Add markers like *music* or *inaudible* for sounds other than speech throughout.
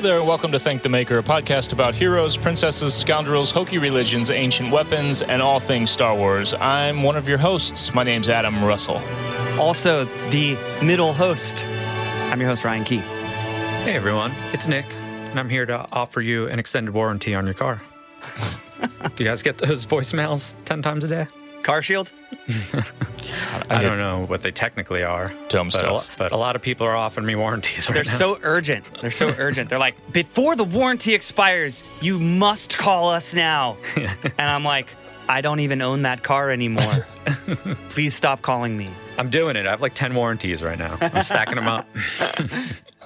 Hello there, and welcome to Thank the Maker, a podcast about heroes, princesses, scoundrels, hokey religions, ancient weapons, and all things Star Wars. I'm one of your hosts. My name's Adam Russell. Also, the middle host. I'm your host, Ryan Key. Hey everyone, it's Nick, and I'm here to offer you an extended warranty on your car. *laughs* Do you guys get those voicemails 10 times a day? CarShield? *laughs* I, don't know what they technically are. Dumb but, a, stuff. but a lot of people are offering me warranties right They're now. so urgent. They're so urgent. They're like, before the warranty expires, you must call us now. *laughs* and I'm like, I don't even own that car anymore. *laughs* Please stop calling me. I'm doing it. I have like 10 warranties right now. I'm stacking them up.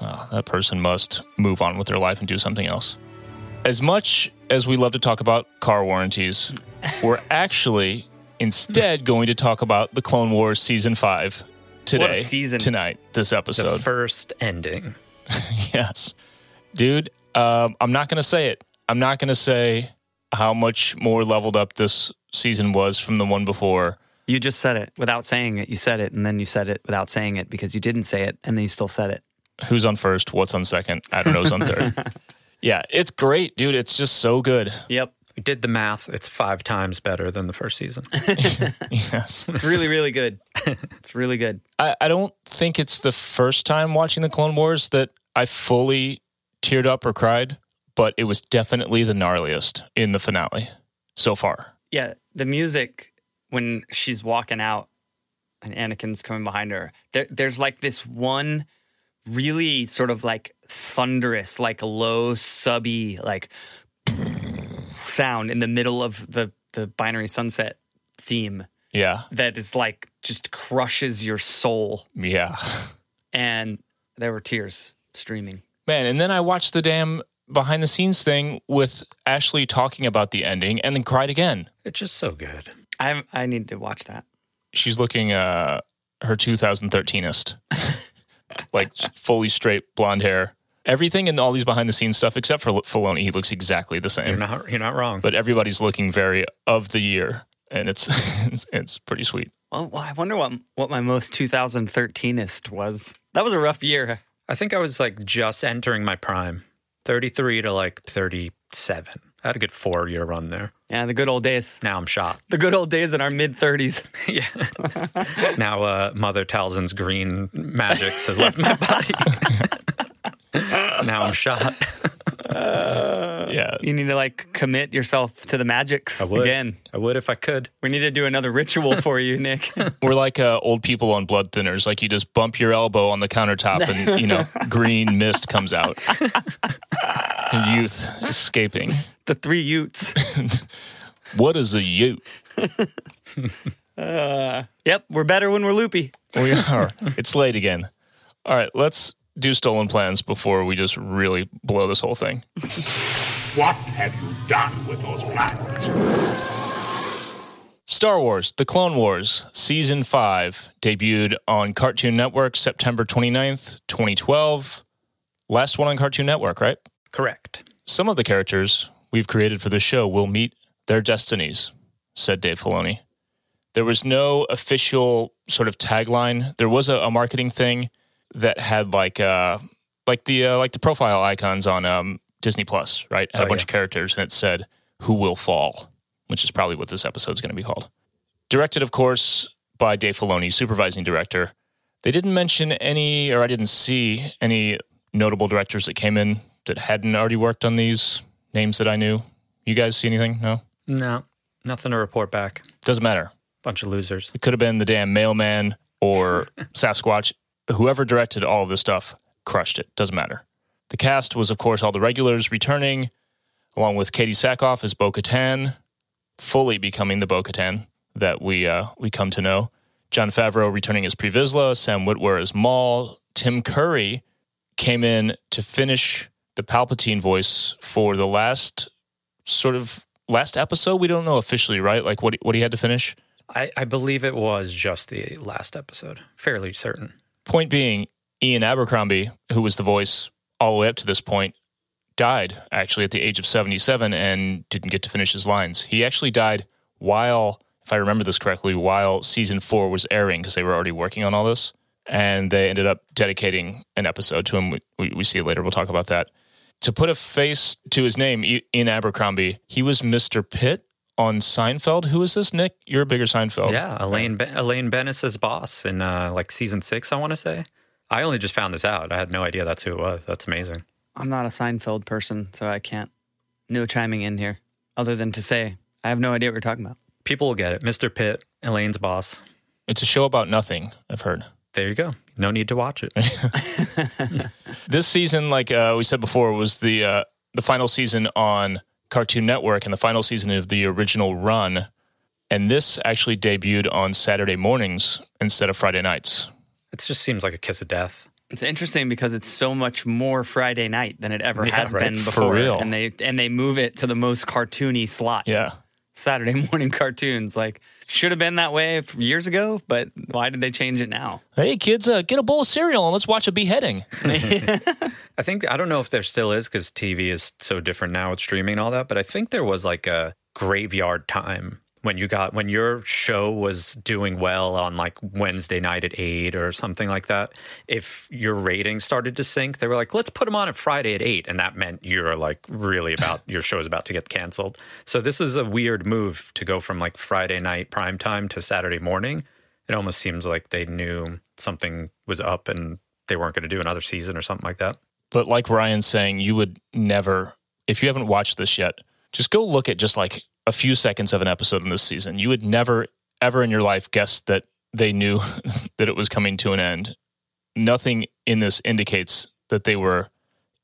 Uh, that person must move on with their life and do something else. As much as we love to talk about car warranties, we're actually instead going to talk about the Clone Wars Season 5 today. season. Tonight, this The episode. first ending. *laughs* Yes. Dude, um, I'm not going to say it. I'm not going to say how much more leveled up this season was from the one before. You just said it without saying it. You said it, and then you said it without saying it because you didn't say it, and then you still said it. Who's on first? What's on second? I don't know who's on third. *laughs* Yeah, it's great, dude. It's just so good. Yep. We did the math. It's five times better than the first season. *laughs* Yes. It's really, really good. It's really good. I, I don't think it's the first time watching the Clone Wars that I fully teared up or cried, but it was definitely the gnarliest in the finale so far. Yeah, the music when she's walking out and Anakin's coming behind her. There, there's like this one really sort of like thunderous, like low subby, like sound in the middle of the the binary sunset theme Yeah. that is like just crushes your soul. Yeah. And there were tears streaming. Man, and then I watched the damn behind the scenes thing with Ashley talking about the ending and then cried again. It's just so good. I I need to watch that. She's looking uh her 2013ist. *laughs* like fully straight blonde hair. Everything in all these behind the scenes stuff except for Filoni, he looks exactly the You're same. not you're not wrong. But everybody's looking very of the year and it's *laughs* it's, it's pretty sweet. Well, I wonder what what my most 2013ist was. That was a rough year. I think I was like just entering my prime, 33 to like 37. I had a good four year run there. Yeah, the good old days. Now I'm shot. The good old days in our mid 30s. *laughs* yeah. *laughs* now uh, Mother Talzin's green magics has left my body. *laughs* now I'm shot. *laughs* Yeah. You need to like commit yourself to the magics I would. again. I would if I could. We need to do another ritual for you, Nick. *laughs* We're like uh, old people on blood thinners. Like you just bump your elbow on the countertop and, you know, green mist comes out. And youth escaping. the three Utes. What is a ute? Uh, yep, we're better when we're loopy. We are. It's late again. All right, let's do stolen plans before we just really blow this whole thing. *laughs* What have you done with those plans? Star Wars The Clone Wars Season 5 debuted on Cartoon Network September 29th, 2012. Last one on Cartoon Network, right? Correct. Some of the characters we've created for this show will meet their destinies, said Dave Filoni. There was no official sort of tagline. There was a, a marketing thing that had like uh like the uh, like the profile icons on um, Disney Plus, right? Had a Oh, bunch yeah. of characters, and it said "Who will fall," which is probably what this episode is going to be called. Directed, of course, by Dave Filoni, supervising director. They didn't mention any, or I didn't see any notable directors that came in that hadn't already worked on these names that I knew. You guys see anything? No, No, nothing to report back. doesn't matter. Bunch of losers. It could have been the damn mailman or *laughs* Sasquatch. Whoever directed all of this stuff crushed it. Doesn't matter. The cast was, of course, all the regulars returning, along with Katee Sackhoff as Bo Katan, fully becoming the Bo Katan that we uh, we come to know. Jon Favreau returning as Pre Vizsla, Sam Witwer as Maul, Tim Curry came in to finish the Palpatine voice for the last sort of last episode. We don't know officially, right? Like what what he had to finish. I, I believe it was just the last episode. Fairly certain. Point being, Ian Abercrombie, who was the voice all the way up to this point, died actually at the age of 77 and didn't get to finish his lines. He actually died while, if I remember this correctly, while season four was airing because they were already working on all this. And they ended up dedicating an episode to him. We, we, see it later. We'll talk about that. To put a face to his name, Ian Abercrombie, he was Mr. Pitt on Seinfeld. Who is this, Nick? You're a bigger Seinfeld. Yeah, Elaine ben- Elaine Benes's boss in uh, like season six, I want to say. I only just found this out. I had no idea that's who it was. That's amazing. I'm not a Seinfeld person, so I can't. No chiming in here, other than to say I have no idea what we're talking about. People will get it. Mr. Pitt, Elaine's boss. It's a show about nothing, I've heard. There you go. No need to watch it. *laughs* *laughs* this season, like uh, we said before, was the uh, the final season on Cartoon Network and the final season of the original run. And this actually debuted on Saturday mornings instead of Friday nights. It just seems like a kiss of death. It's interesting because it's so much more Friday night than it ever Yeah, has right. been For before, real. and they and they move it to the most cartoony slot. Yeah. Saturday *laughs* morning cartoons like should have been that way years ago, but why did they change it now? Hey kids, uh, get a bowl of cereal and let's watch a beheading. *laughs* I think I don't know if there still is because TV is so different now with streaming and all that, but I think there was like a graveyard time when you got when your show was doing well on like Wednesday night at eight or something like that. If your ratings started to sink, they were like, "Let's put them on at Friday at 8. and that meant you're like really about *laughs* your show is about to get canceled. So this is a weird move to go from like Friday night prime time to Saturday morning. It almost seems like they knew something was up and they weren't going to do another season or something like that. But like Ryan's saying, you would never, if you haven't watched this yet, just go look at just like a few seconds of an episode in this season. You would never, ever in your life guess that they knew *laughs* that it was coming to an end. Nothing in this indicates that they were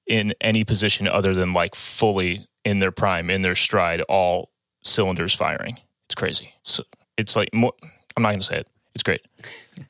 in any position other than like fully in their prime, in their stride, all cylinders firing. It's crazy. So it's like, more, I'm not going to say it. It's great.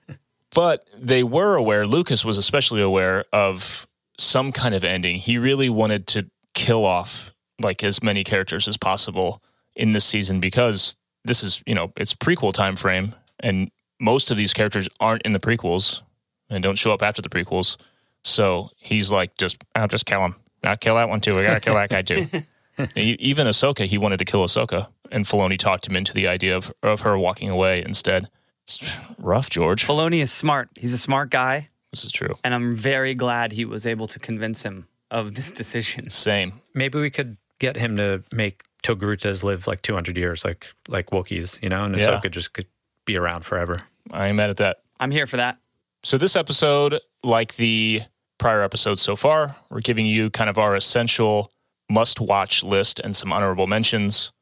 *laughs* but they were aware, Lucas was especially aware of some kind of ending. He really wanted to kill off like as many characters as possible in this season because this is, you know, it's prequel time frame and most of these characters aren't in the prequels and don't show up after the prequels. So he's like, just I'll just kill him. I'll kill that one too. We gotta kill that guy too. *laughs* Even Ahsoka, he wanted to kill Ahsoka, and Filoni talked him into the idea of of her walking away instead. It's rough, George. Filoni is smart. He's a smart guy, This is true. and I'm very glad he was able to convince him of this decision. Same. Maybe we could get him to make Togrutas live like 200 years, like like Wookiees, you know, and Yeah. Ahsoka just could be around forever. I am mad at that. I'm here for that. So this episode, like the prior episodes so far, we're giving you kind of our essential must-watch list and some honorable mentions.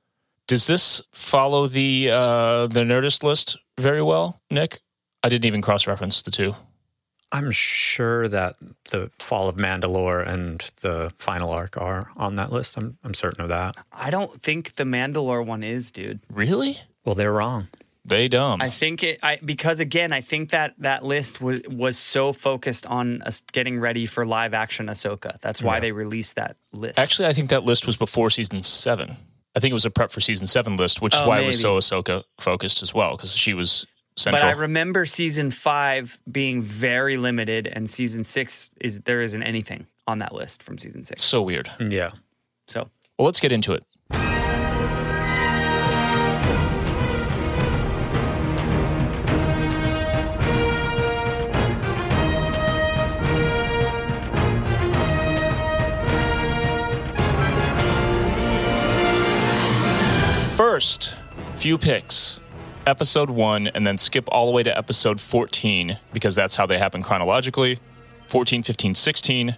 Does this follow the uh, the Nerdist list very well, Nick? I didn't even cross-reference the two. I'm sure that the Fall of Mandalore and the final arc are on that list. I'm I'm certain of that. I don't think the Mandalore one is, dude. Really? Well, they're wrong. They dumb. I think it. I because again, I think that that list was was so focused on us getting ready for live action Ahsoka. That's why they released that list. Actually, I think that list was before season seven. I think it was a prep for season seven list, which is Oh, why it was so maybe. Ahsoka focused as well, because she was central. but I remember season five being very limited, and season six is there isn't anything on that list from season six. so weird. Yeah. So Well, let's get into it. First, few picks. Episode 1 and then skip all the way to episode 14 because that's how they happen chronologically. 14, 15, 16.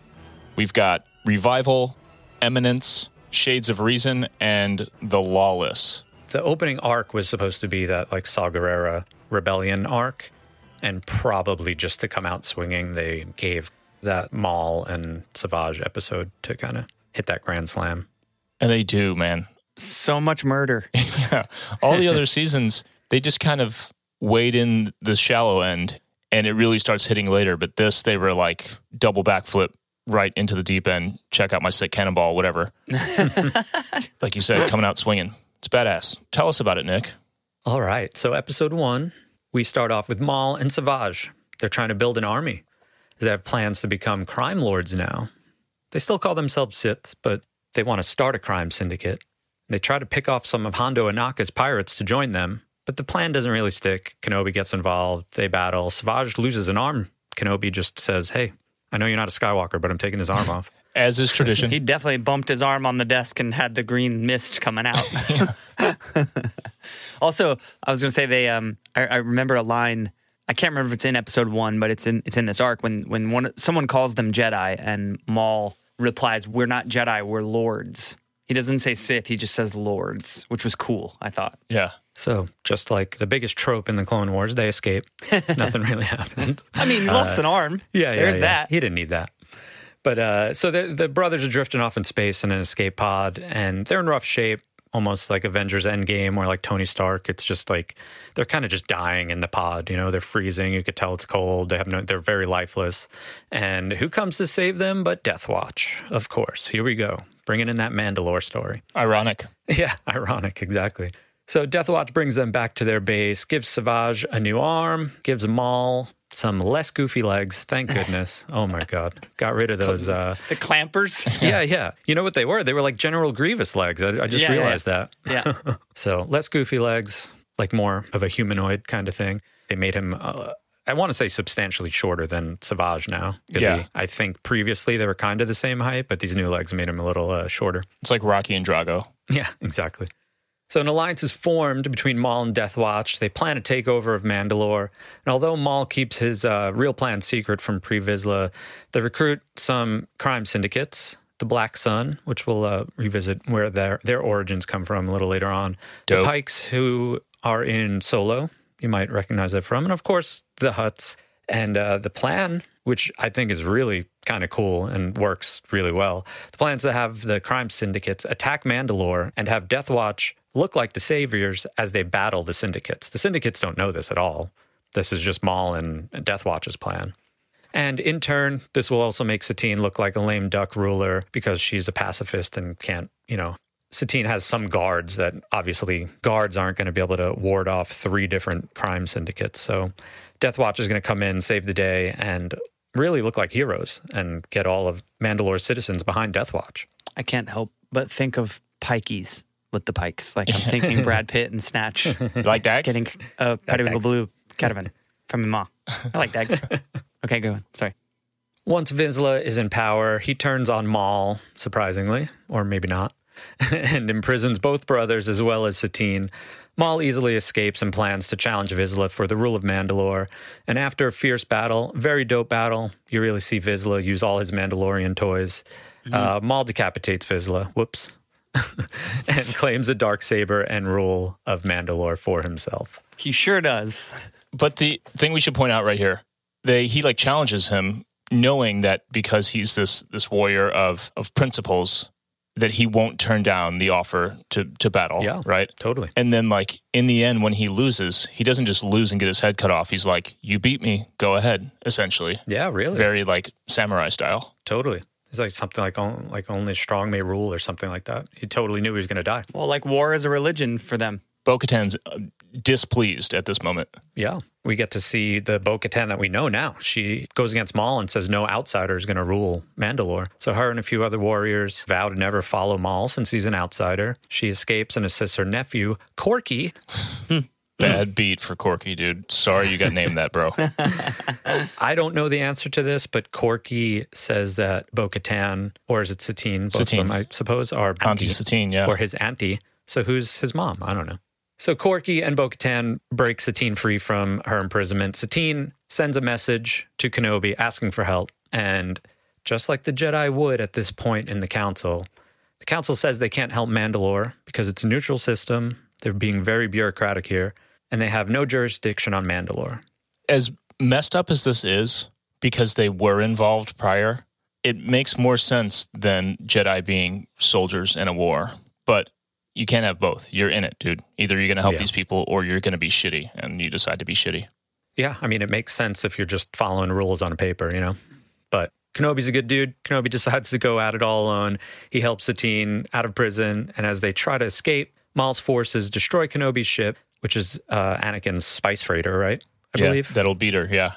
We've got Revival, Eminence, Shades of Reason, and The Lawless. The opening arc was supposed to be that like Saw Gerrera rebellion arc, and probably just to come out swinging, they gave that Maul and Savage episode to kind of hit that grand slam. And they do, man. so much murder. *laughs* yeah. All the other *laughs* seasons, They just kind of wade in the shallow end and it really starts hitting later. But this, they were like double backflip right into the deep end. Check out my sick cannonball, whatever. *laughs* like you said, coming out swinging. It's badass. Tell us about it, Nick. All right. So, episode one, we start off with Maul and Savage. They're trying to build an army. They have plans to become crime lords now. They still call themselves Siths, but they want to start a crime syndicate. They try to pick off some of Hondo Ohnaka's pirates to join them, but the plan doesn't really stick. Kenobi gets involved. They battle. Savage loses an arm. Kenobi just says, Hey, I know you're not a Skywalker, but I'm taking his arm off. *laughs* As is tradition. He definitely bumped his arm on the desk and had the green mist coming out. *laughs* *laughs* also, I was going to say they. Um, I, I remember a line. I can't remember if it's in episode one, but it's in it's in this arc when when one someone calls them Jedi and Maul replies, "We're not Jedi, we're lords." He doesn't say Sith, he just says lords, which was cool. I thought. yeah. So, just like the biggest trope in the Clone Wars, they escape. *laughs* Nothing really happened. I mean, he lost an arm. Yeah, yeah, there's yeah. that. He didn't need that. But uh, so the the brothers are drifting off in space in an escape pod, and they're in rough shape, almost like Avengers Endgame, or like Tony Stark. It's just like they're kind of just dying in the pod. You know, they're freezing. You could tell it's cold. They have no. They're very lifeless. And who comes to save them? But Death Watch, of course. Here we go, bringing in that Mandalore story. Ironic. *laughs* Yeah, ironic, exactly. So Death Watch brings them back to their base, gives Savage a new arm, gives Maul some less goofy legs. Thank *laughs* goodness. Oh my god, got rid of those. Uh, the clampers. *laughs* yeah, yeah. You know what they were? They were like General Grievous legs. I, I just Yeah, yeah. realized that. yeah. So less goofy legs, like more of a humanoid kind of thing. They made him. Uh, I want to say substantially shorter than Savage now. Yeah. he- I think previously they were kind of the same height, but these new legs made him a little uh, shorter. It's like Rocky and Drago. Yeah, exactly. So an alliance is formed between Maul and Death Watch. They plan a takeover of Mandalore. And although Maul keeps his uh, real plan secret from Pre Vizsla, they recruit some crime syndicates. The Black Sun, which we'll uh, revisit where their their origins come from a little later on. Dope. The Pikes, who are in Solo, you might recognize that from, and of course the Hutts. And uh, the plan, which I think is really kind of cool and works really well, the plan is to have the crime syndicates attack Mandalore and have Death Watch look like the saviors as they battle the syndicates. The syndicates don't know this at all. This is just Maul and Death Watch's plan. And in turn, this will also make Satine look like a lame duck ruler because she's a pacifist and can't, you know. Satine has some guards that obviously guards aren't going to be able to ward off three different crime syndicates. So Death Watch is going to come in, save the day, and really look like heroes and get all of Mandalore's citizens behind Death Watch. I can't help but think of pikeys with the pikes. Like I'm *laughs* thinking Brad Pitt and Snatch *laughs* You like that? getting a Petticoat thanks. Blue caravan from my mom. I like that. *laughs* okay, go on. Sorry. Once Vizsla is in power, he turns on Maul, surprisingly, or maybe not, *laughs* and imprisons both brothers as well as Satine. Maul easily escapes and plans to challenge Vizsla for the rule of Mandalore. And after a fierce battle, very dope battle, you really see Vizsla use all his Mandalorian toys. Uh, Maul decapitates Vizsla. Whoops. *laughs* and *laughs* claims the dark saber and rule of Mandalore for himself. He sure does. But the thing we should point out right here, they he like challenges him, knowing that because he's this this warrior of of principles, that he won't turn down the offer to to battle. Yeah. Right. Totally. And then like in the end, when he loses, he doesn't just lose and get his head cut off. He's like, "You beat me. Go ahead." Essentially, Yeah, really. very like samurai style. Totally. It's like something like on- like only strong may rule or something like that. He totally knew he was going to die. Well, like war is a religion for them. Bo-Katan's uh, displeased at this moment. Yeah. We get to see the Bo Katan that we know now. She goes against Maul and says no outsider is going to rule Mandalore. So her and a few other warriors vow to never follow Maul since he's an outsider. She escapes and assists her nephew, Corky. *laughs* Bad beat for Corky, dude. Sorry you got named that, bro. *laughs* I don't know the answer to this, but Corky says that Bo Katan, or is it Satine? Both Satine. of them, I suppose, are Auntie auntie. Satine, yeah. or his auntie. So who's his mom? I don't know. So Corky and Bo-Katan break Satine free from her imprisonment. Satine sends a message to Kenobi asking for help. And just like the Jedi would at this point in the council, the council says they can't help Mandalore because it's a neutral system. They're being very bureaucratic here, and they have no jurisdiction on Mandalore. as messed up as this is, because they were involved prior, it makes more sense than Jedi being soldiers in a war. But you can't have both. You're in it, dude. Either you're going to help Yeah. these people or you're going to be shitty, and you decide to be shitty. Yeah, I mean, it makes sense if you're just following rules on a paper, you know? But Kenobi's a good dude. Kenobi decides to go at it all alone. He helps Satine out of prison, and as they try to escape, Maul's forces destroy Kenobi's ship, which is uh, Anakin's spice freighter, right? I yeah, believe. that'll beat her. Yeah,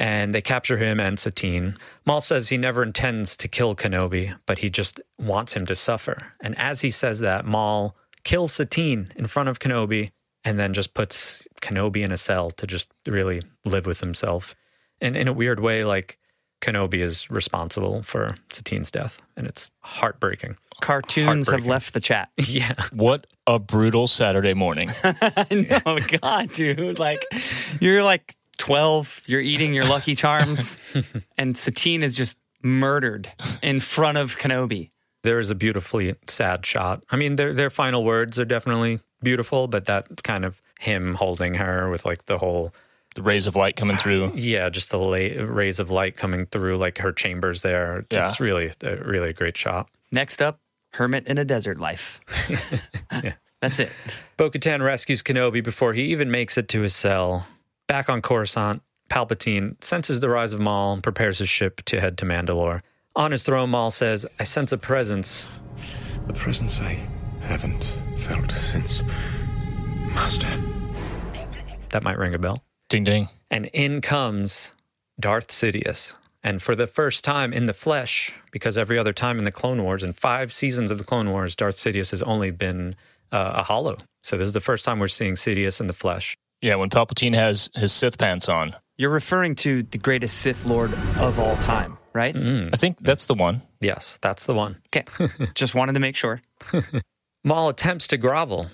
and they capture him and Satine. Maul says he never intends to kill Kenobi, but he just wants him to suffer. And as he says that, Maul kills Satine in front of Kenobi and then just puts Kenobi in a cell to just really live with himself. And in a weird way, like Kenobi is responsible for Satine's death, and it's heartbreaking. Cartoons have left the chat. *laughs* yeah. what a brutal Saturday morning. *laughs* I know, God, dude. Like, you're like 12, you're eating your Lucky Charms, *laughs* and Satine is just murdered in front of Kenobi. There is a beautifully sad shot. I mean, their their final words are definitely beautiful, but that kind of him holding her with like the whole the rays of light coming uh, through. Yeah, just the la- rays of light coming through, like her chambers there. Yeah. It's really, a really a great shot. Next up, Hermit in a Desert Life. *laughs* yeah. That's it. Bo Katan rescues Kenobi before he even makes it to his cell. Back on Coruscant, Palpatine senses the rise of Maul and prepares his ship to head to Mandalore. On his throne, Maul says, I sense a presence. A presence I haven't felt since. Master. That might ring a bell. Ding ding. And in comes Darth Sidious. And for the first time in the flesh, because every other time in the Clone Wars, in five seasons of the Clone Wars, Darth Sidious has only been uh, a hollow. So this is the first time we're seeing Sidious in the flesh. Yeah, when Palpatine has his Sith pants on, You're referring to the greatest Sith Lord of all time, right? Mm-hmm. I think that's the one. Yes, that's the one. Okay. *laughs* Just wanted to make sure. *laughs* Maul attempts to grovel,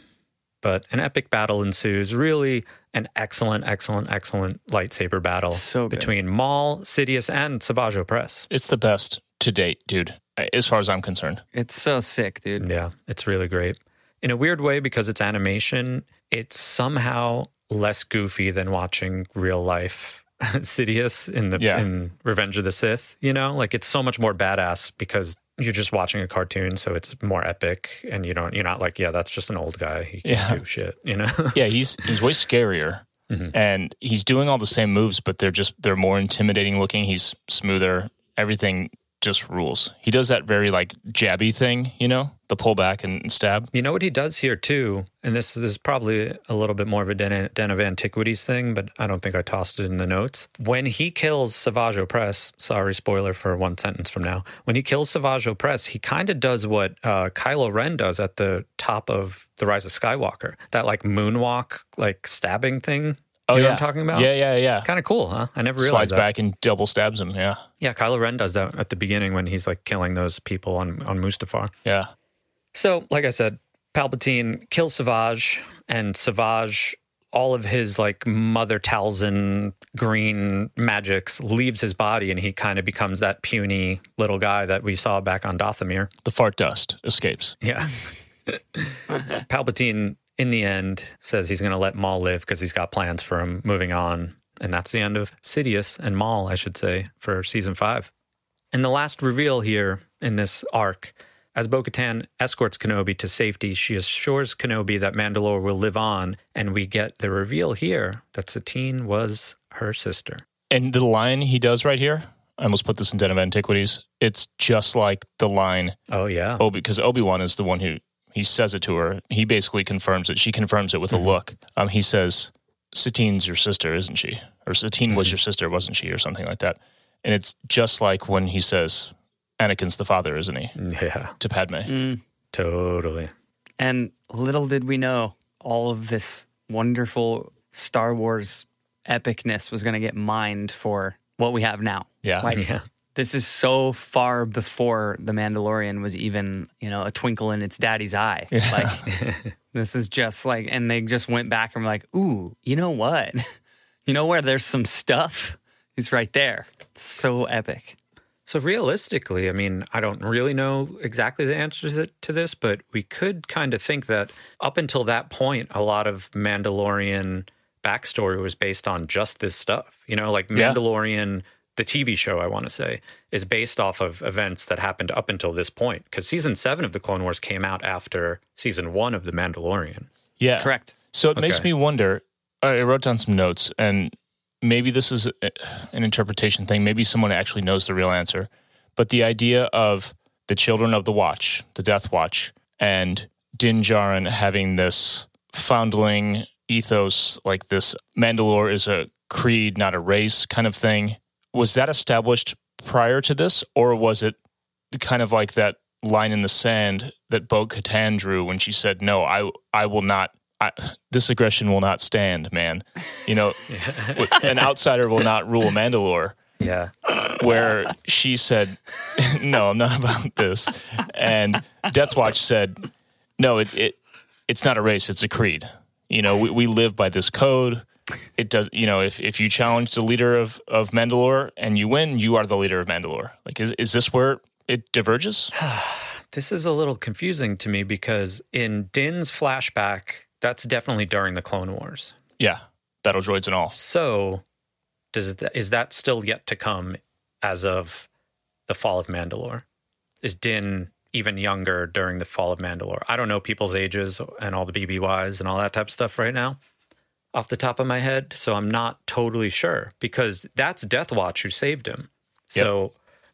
but an epic battle ensues. Really, an excellent, excellent, excellent lightsaber battle So good. between Maul, Sidious, and Savage Opress. It's the best to date, dude. As far as I'm concerned. It's so sick, dude. Yeah, it's really great. In a weird way, because it's animation, it's somehow less goofy than watching real life *laughs* Sidious in the Yeah. in Revenge of the Sith. You know, like it's so much more badass because you're just watching a cartoon, so it's more epic, and you don't you're not like, yeah, that's just an old guy. He can't Yeah. do shit. You know. *laughs* Yeah, he's he's way scarier. Mm-hmm. And he's doing all the same moves, but they're just they're more intimidating looking. He's smoother. Everything just rules. He does that very like jabby thing, you know, the pull back and, and stab. You know what he does here too, and this is probably a little bit more of a den, den of antiquities thing, but I don't think I tossed it in the notes. When he kills Savage Opress, sorry, spoiler for one sentence from now. When he kills Savage Opress, he kind of does what uh, Kylo Ren does at the top of the Rise of Skywalker, that like moonwalk, like stabbing thing. Oh You know yeah, I'm talking about? Yeah, yeah, yeah. Kind of cool, huh? I never Slides that. back and double stabs him. Yeah, Yeah, Kylo Ren does that at the beginning when he's like killing those people on on Mustafar. yeah. So, like I said, Palpatine kills Savage, and Savage, all of his like Mother Talzin green magics leaves his body, and he kind of becomes that puny little guy that we saw back on Dathomir. The fart dust escapes. Yeah. *laughs* Palpatine, in the end, says he's going to let Maul live because he's got plans for him moving on. And that's the end of Sidious and Maul, I should say, for season five. And the last reveal here in this arc, as Bo Katan escorts Kenobi to safety, she assures Kenobi that Mandalore will live on. And we get the reveal here that Satine was her sister. And the line he does right here, I almost put this in Den of Antiquities. It's just like the line Oh, yeah. Obi because Obi Wan is the one who he says it to her. He basically confirms it. She confirms it with a look. Um, he says, "Satine's your sister, isn't she? Or Satine was your sister, wasn't she, or something like that." And it's just like when he says, "Anakin's the father, isn't he?" Yeah, To Padme. Mm. totally. And little did we know all of this wonderful Star Wars epicness was going to get mined for what we have now. Yeah. Like, Yeah. This is so far before The Mandalorian was even, you know, a twinkle in its daddy's eye. Like, *laughs* this is just like, and they just went back and were like, ooh, you know what? *laughs* You know where there's some stuff? He's right there. It's so epic. So realistically, I mean, I don't really know exactly the answer to- to this, but we could kind of think that up until that point, a lot of Mandalorian backstory was based on just this stuff. You know, like Yeah. Mandalorian the TV show, I want to say, is based off of events that happened up until this point. Because season seven of the Clone Wars came out after season one of The Mandalorian. Yeah. Correct. So it makes me wonder. I wrote down some notes, and maybe this is a- an interpretation thing. Maybe someone actually knows the real answer. But the idea of the children of the Watch, the Death Watch, and Din Djarin having this foundling ethos, like this Mandalore is a creed, not a race kind of thing. Was that established prior to this, or was it kind of like that line in the sand that Bo Katan drew when she said, "No, I, I will not. I, this aggression will not stand, man. You know, *laughs* an outsider will not rule Mandalore." Yeah. Where she said, *laughs* "No, I'm not about this," and Death Watch said, "No, it, it it's not a race; it's a creed. You know, we, we live by this code." It does, you know. If, if you challenge the leader of, of Mandalore and you win, you are the leader of Mandalore. Like, is is this where it diverges? *sighs* This is a little confusing to me because in Din's flashback, that's definitely during the Clone Wars. Yeah, battle droids and all. So, does it, is that still yet to come as of the fall of Mandalore? Is Din even younger during the fall of Mandalore? I don't know people's ages and all the BBYs and all that type of stuff right now off the top of my head, so I'm not totally sure because that's Death Watch who saved him. So,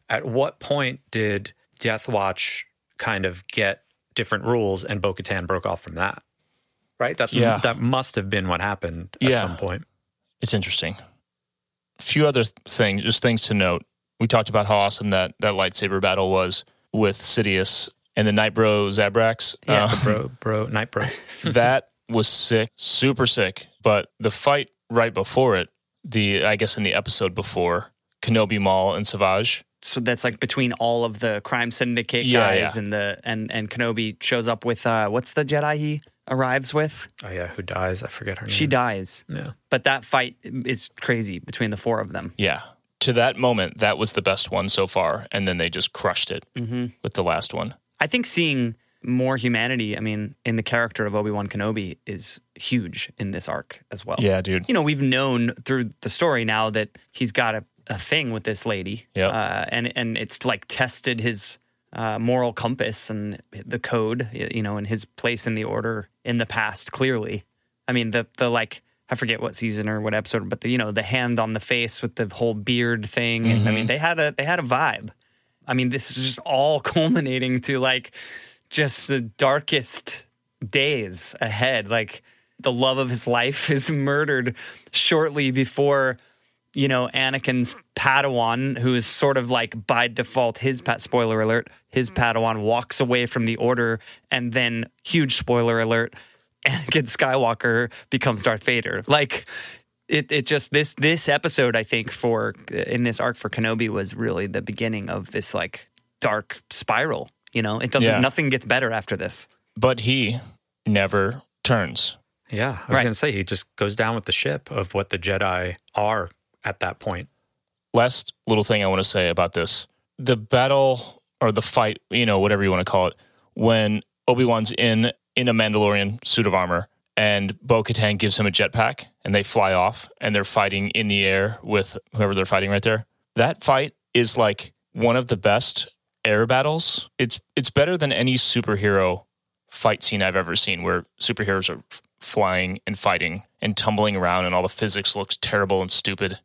at what point did Death Watch kind of get different rules and Bo Katan broke off from that? Right? That's Yeah. that must have been what happened at Yeah. some point. It's interesting. A few other th- things, just things to note. We talked about how awesome that that lightsaber battle was with Sidious and the Night Bro Zabraks. Yeah, the um, bro, *laughs* bro, night bros. that was sick, super sick. But the fight right before it, the I guess in the episode before, Kenobi Maul and Savage. So that's like between all of the crime syndicate Yeah, guys yeah. and the and and Kenobi shows up with uh what's the Jedi he arrives with? Oh yeah, who dies? I forget her name. She dies. Yeah, But that fight is crazy between the four of them. Yeah. To that moment, that was the best one so far, and then they just crushed it hmm with the last one. I think seeing more humanity, I mean, in the character of Obi Wan Kenobi is huge in this arc as well. Yeah, dude. You know, we've known through the story now that he's got a, a thing with this lady. Yep. Uh, and, and it's like tested his uh, moral compass and the code, you know, and his place in the order in the past, clearly. I mean, the, the like, I forget what season or what episode, but the, you know, the hand on the face with the whole beard thing. And I mean, they had a, they had a vibe. I mean, this is just all *laughs* culminating to like just the darkest days ahead. Like the love of his life *laughs* is murdered shortly before, you know, Anakin's Padawan, who is sort of like by default his pat spoiler alert, his mm-hmm. Padawan walks away from the order, and then huge spoiler alert, *laughs* Anakin Skywalker becomes Darth Vader. Like it, it just this this episode I think for in this arc for Kenobi was really the beginning of this like dark spiral. You know, it doesn't Yeah. nothing gets better after this. But he never turns. yeah. I was Right. gonna say he just goes down with the ship of what the Jedi are at that point. last little thing I want to say about this the battle or the fight, you know, whatever you want to call it, when Obi Wan's in in a Mandalorian suit of armor and Bo Katan gives him a jetpack and they fly off and they're fighting in the air with whoever they're fighting right there. That fight is like one of the best air battles. It's it's better than any superhero fight scene I've ever seen where superheroes are f- flying and fighting and tumbling around and all the physics looks terrible and stupid.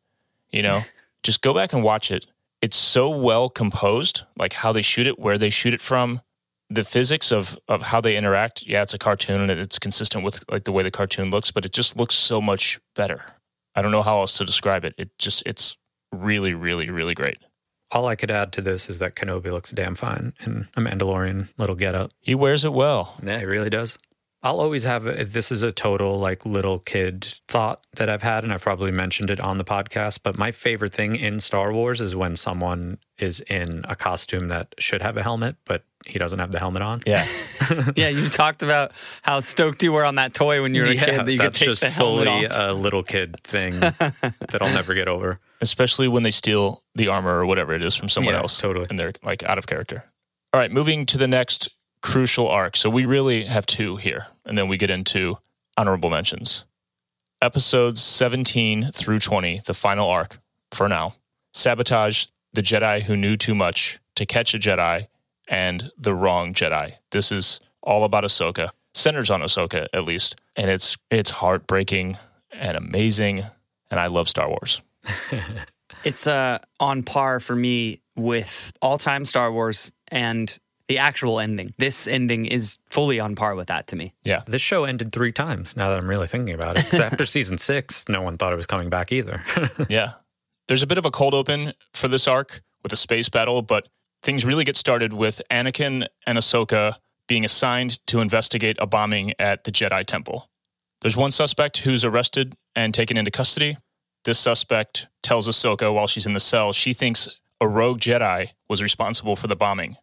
You know, *laughs* just go back and watch it. It's so well composed, like how they shoot it, where they shoot it from, the physics of of how they interact. Yeah, it's a cartoon and it's consistent with like the way the cartoon looks, but it just looks so much better. I don't know how else to describe it. It just it's really, really, really great. All I could add to this is that Kenobi looks damn fine in a Mandalorian little getup. He wears it well. Yeah, he really does. I'll always have this is a total like little kid thought that I've had, and I've probably mentioned it on the podcast. But my favorite thing in Star Wars is when someone is in a costume that should have a helmet, but he doesn't have the helmet on. Yeah. *laughs* yeah, you talked about how stoked you were on that toy when you were a Yeah, kid that you could that's take just the fully off. a little kid thing *laughs* that I'll never get over. Especially when they steal the armor or whatever it is from someone Yeah, else. totally. And they're like out of character. All right, moving to the next crucial arc. So we really have two here, and then we get into honorable mentions. Episodes 17 through 20, the final arc for now. Sabotage, the Jedi who knew too much, To Catch a Jedi, and The Wrong Jedi. This is all about Ahsoka. Centers on Ahsoka, at least. And it's it's heartbreaking and amazing. And I love Star Wars. It's uh, on par for me with all time Star Wars and the actual ending. This ending is fully on par with that to me. Yeah. This show ended three times now that I'm really thinking about it. 'Cause after season six, no one thought it was coming back either. *laughs* Yeah. There's a bit of a cold open for this arc with a space battle, but things really get started with Anakin and Ahsoka being assigned to investigate a bombing at the Jedi Temple. There's one suspect who's arrested and taken into custody. This suspect tells Ahsoka while she's in the cell she thinks a rogue Jedi was responsible for the bombing.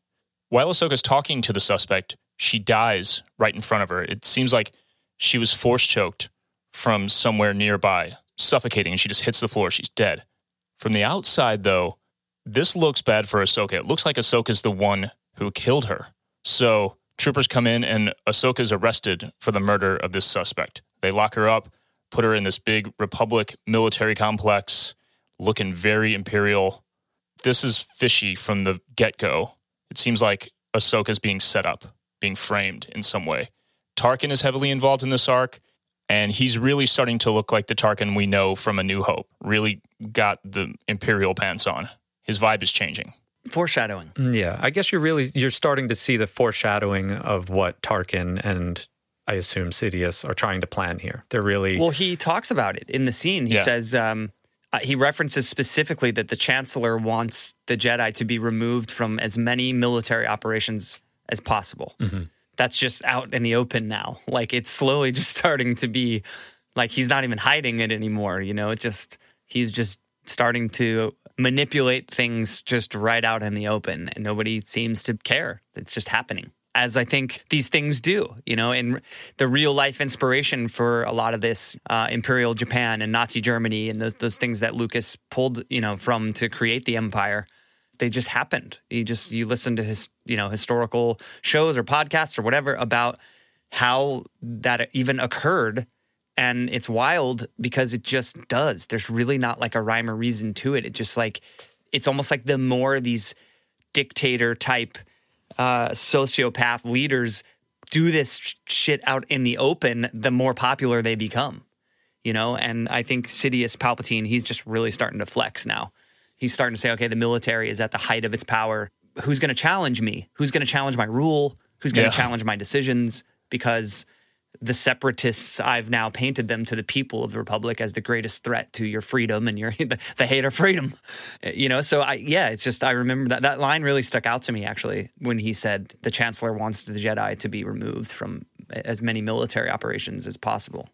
While Ahsoka's talking to the suspect, she dies right in front of her. It seems like she was force choked from somewhere nearby, suffocating, and she just hits the floor. She's dead. From the outside, though, this looks bad for Ahsoka. It looks like Ahsoka's the one who killed her. So troopers come in, and Ahsoka's arrested for the murder of this suspect. They lock her up, put her in this big Republic military complex, looking very imperial. This is fishy from the get go. It seems like Ahsoka's being set up, being framed in some way. Tarkin is heavily involved in this arc, and he's really starting to look like the Tarkin we know from A New Hope. Really got the Imperial pants on. His vibe is changing. Foreshadowing. Mm, yeah, I guess you're really you're starting to see the foreshadowing of what Tarkin and I assume Sidious are trying to plan here. They're really Well, he talks about it in the scene. He Yeah. says um, uh, he references specifically that the Chancellor wants the Jedi to be removed from as many military operations as possible. That's just out in the open now. Like it's slowly *laughs* just starting to be like he's not even hiding it anymore. You know, it's just he's just starting to manipulate things just right out in the open, and nobody seems to care. It's just happening. As I think these things do, you know, and the real life inspiration for a lot of this uh, Imperial Japan and Nazi Germany and those, those things that Lucas pulled, you know, from to create the empire, they just happened. You just you listen to his, you know, historical shows or podcasts or whatever about how that even occurred. And it's wild because it just does. There's really not like a rhyme or reason to it. It just like it's almost like the more these dictator type uh sociopath leaders do this shit out in the open the more popular they become you know? And i think sidious palpatine he's just really starting to flex now. He's starting to say okay the military is at the height of its power. Who's going to challenge me? Who's going to challenge my rule? Who's going Yeah. to challenge my decisions? Because the separatists I've now painted them to the people of the republic as the greatest threat to your freedom and your *laughs* the, the hate of freedom. Uh, you know so I yeah it's just I remember that that line really stuck out to me actually when he said the chancellor wants the Jedi to be removed from as many military operations as possible.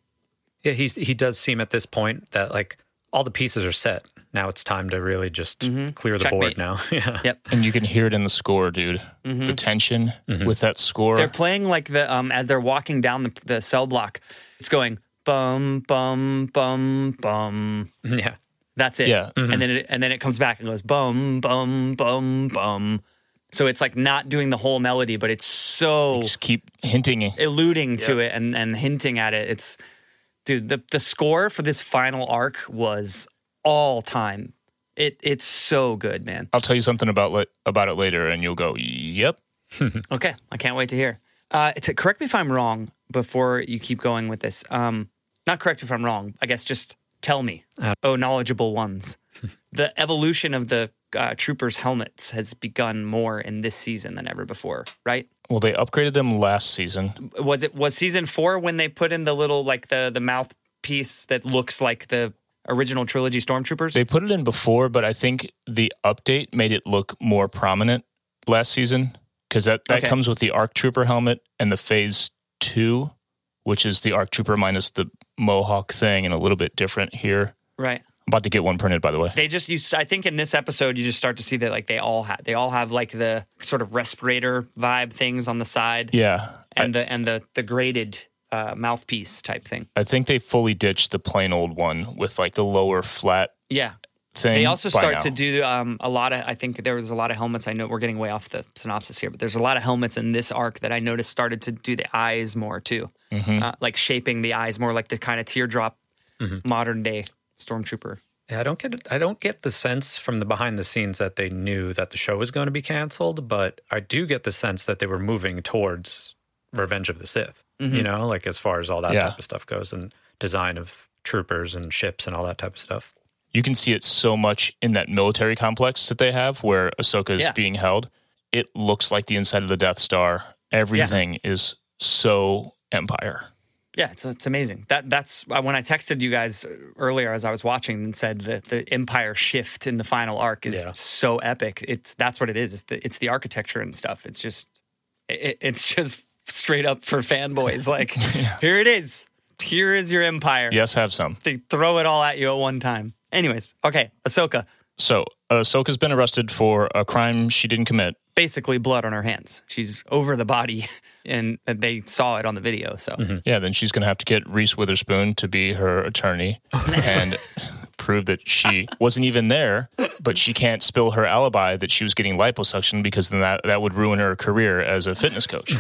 Yeah, he's he does seem at this point that like all the pieces are set. Now it's time to really just mm-hmm. clear the board now. *laughs* yeah. yep And you can hear it in the score, dude. Mm-hmm. The tension mm-hmm. with that score. they're playing like the um as they're walking down the, the cell block it's going bum bum bum bum *laughs* Yeah. That's it. Yeah. And then it, and then it comes back and goes bum bum bum bum. So it's like not doing the whole melody, but it's so Just keep hinting. alluding to it and and hinting at it. It's dude, the the score for this final arc was all time. It it's so good, man. I'll tell you something about it, about it later, and you'll go, "Yep." *laughs* *laughs* Okay, I can't wait to hear. Uh, to correct me if I'm wrong before you keep going with this. Um, not correct if I'm wrong. I guess just tell me, oh knowledgeable ones. *laughs* the evolution of the uh, troopers' helmets has begun more in this season than ever before, right? Well, they upgraded them last season. Was it was season four when they put in the little like the the mouthpiece that looks like the original trilogy stormtroopers? They put it in before, but I think the update made it look more prominent last season because that, that Okay. comes with the ARC Trooper helmet and the Phase 2, which is the ARC Trooper minus the Mohawk thing and a little bit different here. right. I'm about to get one printed, by the way. they just you i think in this episode you just start to see that like they all have they all have like the sort of respirator vibe things on the side Yeah. and the and the the graded uh, mouthpiece type thing I think they fully ditched the plain old one with like the lower flat yeah thing. they also start now. to do um, a lot of i think there was a lot of helmets i know we're getting way off the synopsis here but there's a lot of helmets in this arc that i noticed started to do the eyes more too Mm-hmm. uh, like shaping the eyes more like the kind of teardrop modern day stormtrooper Yeah, I don't get I don't get the sense from the behind the scenes that they knew that the show was going to be canceled, but I do get the sense that they were moving towards Revenge of the Sith. You mm-hmm. know, like as far as all that Yeah. type of stuff goes and design of troopers and ships and all that type of stuff. You can see it so much in that military complex that they have where Ahsoka is Yeah. being held. It looks like the inside of the Death Star. Everything is so Empire. Yeah, it's it's amazing. That that's uh, when I texted you guys earlier as I was watching and said that the Empire shift in the final arc is Yeah. so epic. It's that's what it is. It's the it's the architecture and stuff. It's just it, it's just straight up for fanboys. *laughs* Like here it is. Here is your Empire. Yes, have some. They throw it all at you at one time. Anyways, okay, Ahsoka. So Ahsoka's been arrested for a crime she didn't commit. Basically, blood on her hands. She's over the body, *laughs* and they saw it on the video. So mm-hmm. Yeah, then she's going to have to get Reese Witherspoon to be her attorney *laughs* and prove that she wasn't even there, but she can't spill her alibi that she was getting liposuction because then that, that would ruin her career as a fitness coach.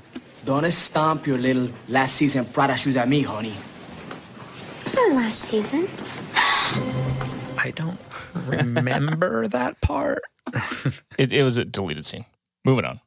*laughs* Don't stomp your little last season Prada shoes at me, honey. From last season. *gasps* I don't remember that part. It, it was a deleted scene. Moving on.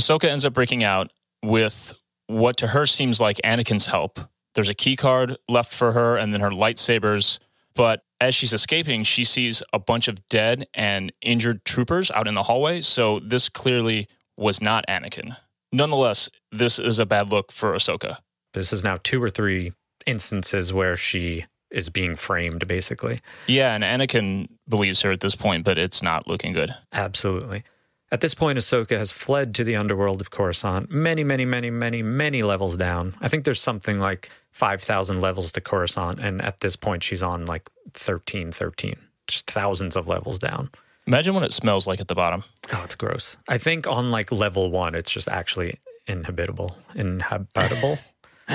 Ahsoka ends up breaking out with what to her seems like Anakin's help. There's a key card left for her and then her lightsabers. But as she's escaping, she sees a bunch of dead and injured troopers out in the hallway. So this clearly was not Anakin. Nonetheless, this is a bad look for Ahsoka. This is now two or three instances where she is being framed, basically. Yeah, and Anakin believes her at this point, but it's not looking good. Absolutely. At this point, Ahsoka has fled to the underworld of Coruscant, many, many, many, many, many levels down. I think there's something like 5,000 levels to Coruscant, and at this point, she's on like 13, 13, just thousands of levels down. Imagine what it smells like at the bottom. Oh, it's gross. I think on like level one, it's just actually inhabitable, inhabitable, *laughs*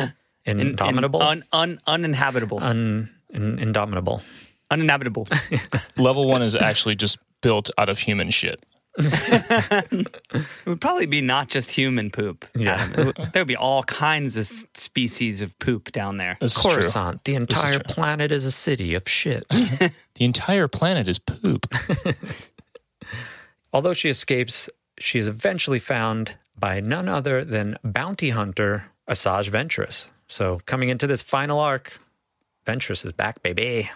In- in- indomitable, un, un, uninhabitable, un, in, indomitable. uninhabitable. *laughs* Level one is actually just built out of human shit. It would probably be not just human poop. Yeah. Would- there would be all kinds of species of poop down there. This is true. Coruscant, the entire true. planet is a city of shit. *laughs* The entire planet is poop. *laughs* Although she escapes, she is eventually found by none other than bounty hunter Asajj Ventress. So coming into this final arc, Ventress is back, baby.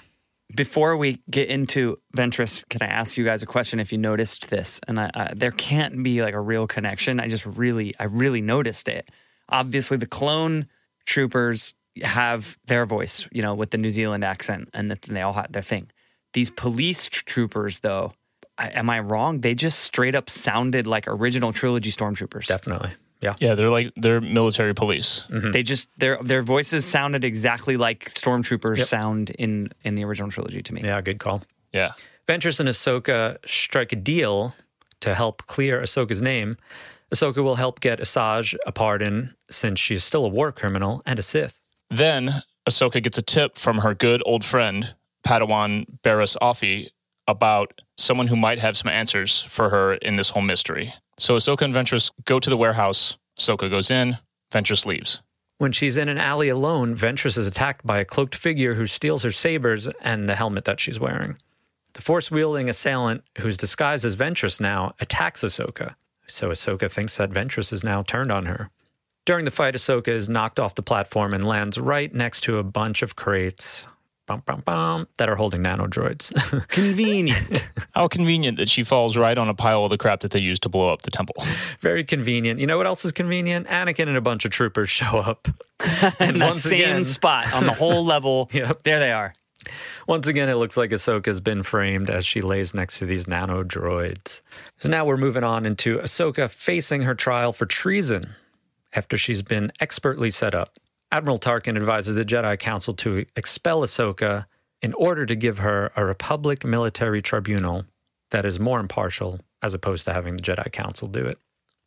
Before we get into Ventress, can I ask you guys a question? If you noticed this, and I, I, there can't be like a real connection. I just really, I really noticed it. Obviously, the clone troopers have their voice, you know, with the New Zealand accent, and that they all have their thing. These police troopers, though, I, am I wrong? They just straight up sounded like original trilogy stormtroopers. Definitely. Yeah. Yeah, they're like they're military police. Mm-hmm. They just their their voices sounded exactly like stormtroopers Yep. sound in in the original trilogy to me. Yeah, good call. Yeah. Ventress and Ahsoka strike a deal to help clear Ahsoka's name. Ahsoka will help get Asajj a pardon since she's still a war criminal and a Sith. Then Ahsoka gets a tip from her good old friend, Padawan Barriss Offee, about someone who might have some answers for her in this whole mystery. So Ahsoka and Ventress go to the warehouse. Ahsoka goes in, Ventress leaves. When she's in an alley alone, Ventress is attacked by a cloaked figure who steals her sabers and the helmet that she's wearing. The force wielding assailant, who's disguised as Ventress now, attacks Ahsoka. So Ahsoka thinks that Ventress is now turned on her. During the fight, Ahsoka is knocked off the platform and lands right next to a bunch of crates bum, bum, bum, that are holding nanodroids. *laughs* Convenient. How convenient that she falls right on a pile of the crap that they used to blow up the temple. Very convenient. You know what else is convenient? Anakin and a bunch of troopers show up. *laughs* in that same again- spot on the whole level. *laughs* Yep. There they are. Once again, it looks like Ahsoka's been framed as she lays next to these nano droids. So now we're moving on into Ahsoka facing her trial for treason after she's been expertly set up. Admiral Tarkin advises the Jedi Council to expel Ahsoka in order to give her a Republic military tribunal that is more impartial as opposed to having the Jedi Council do it.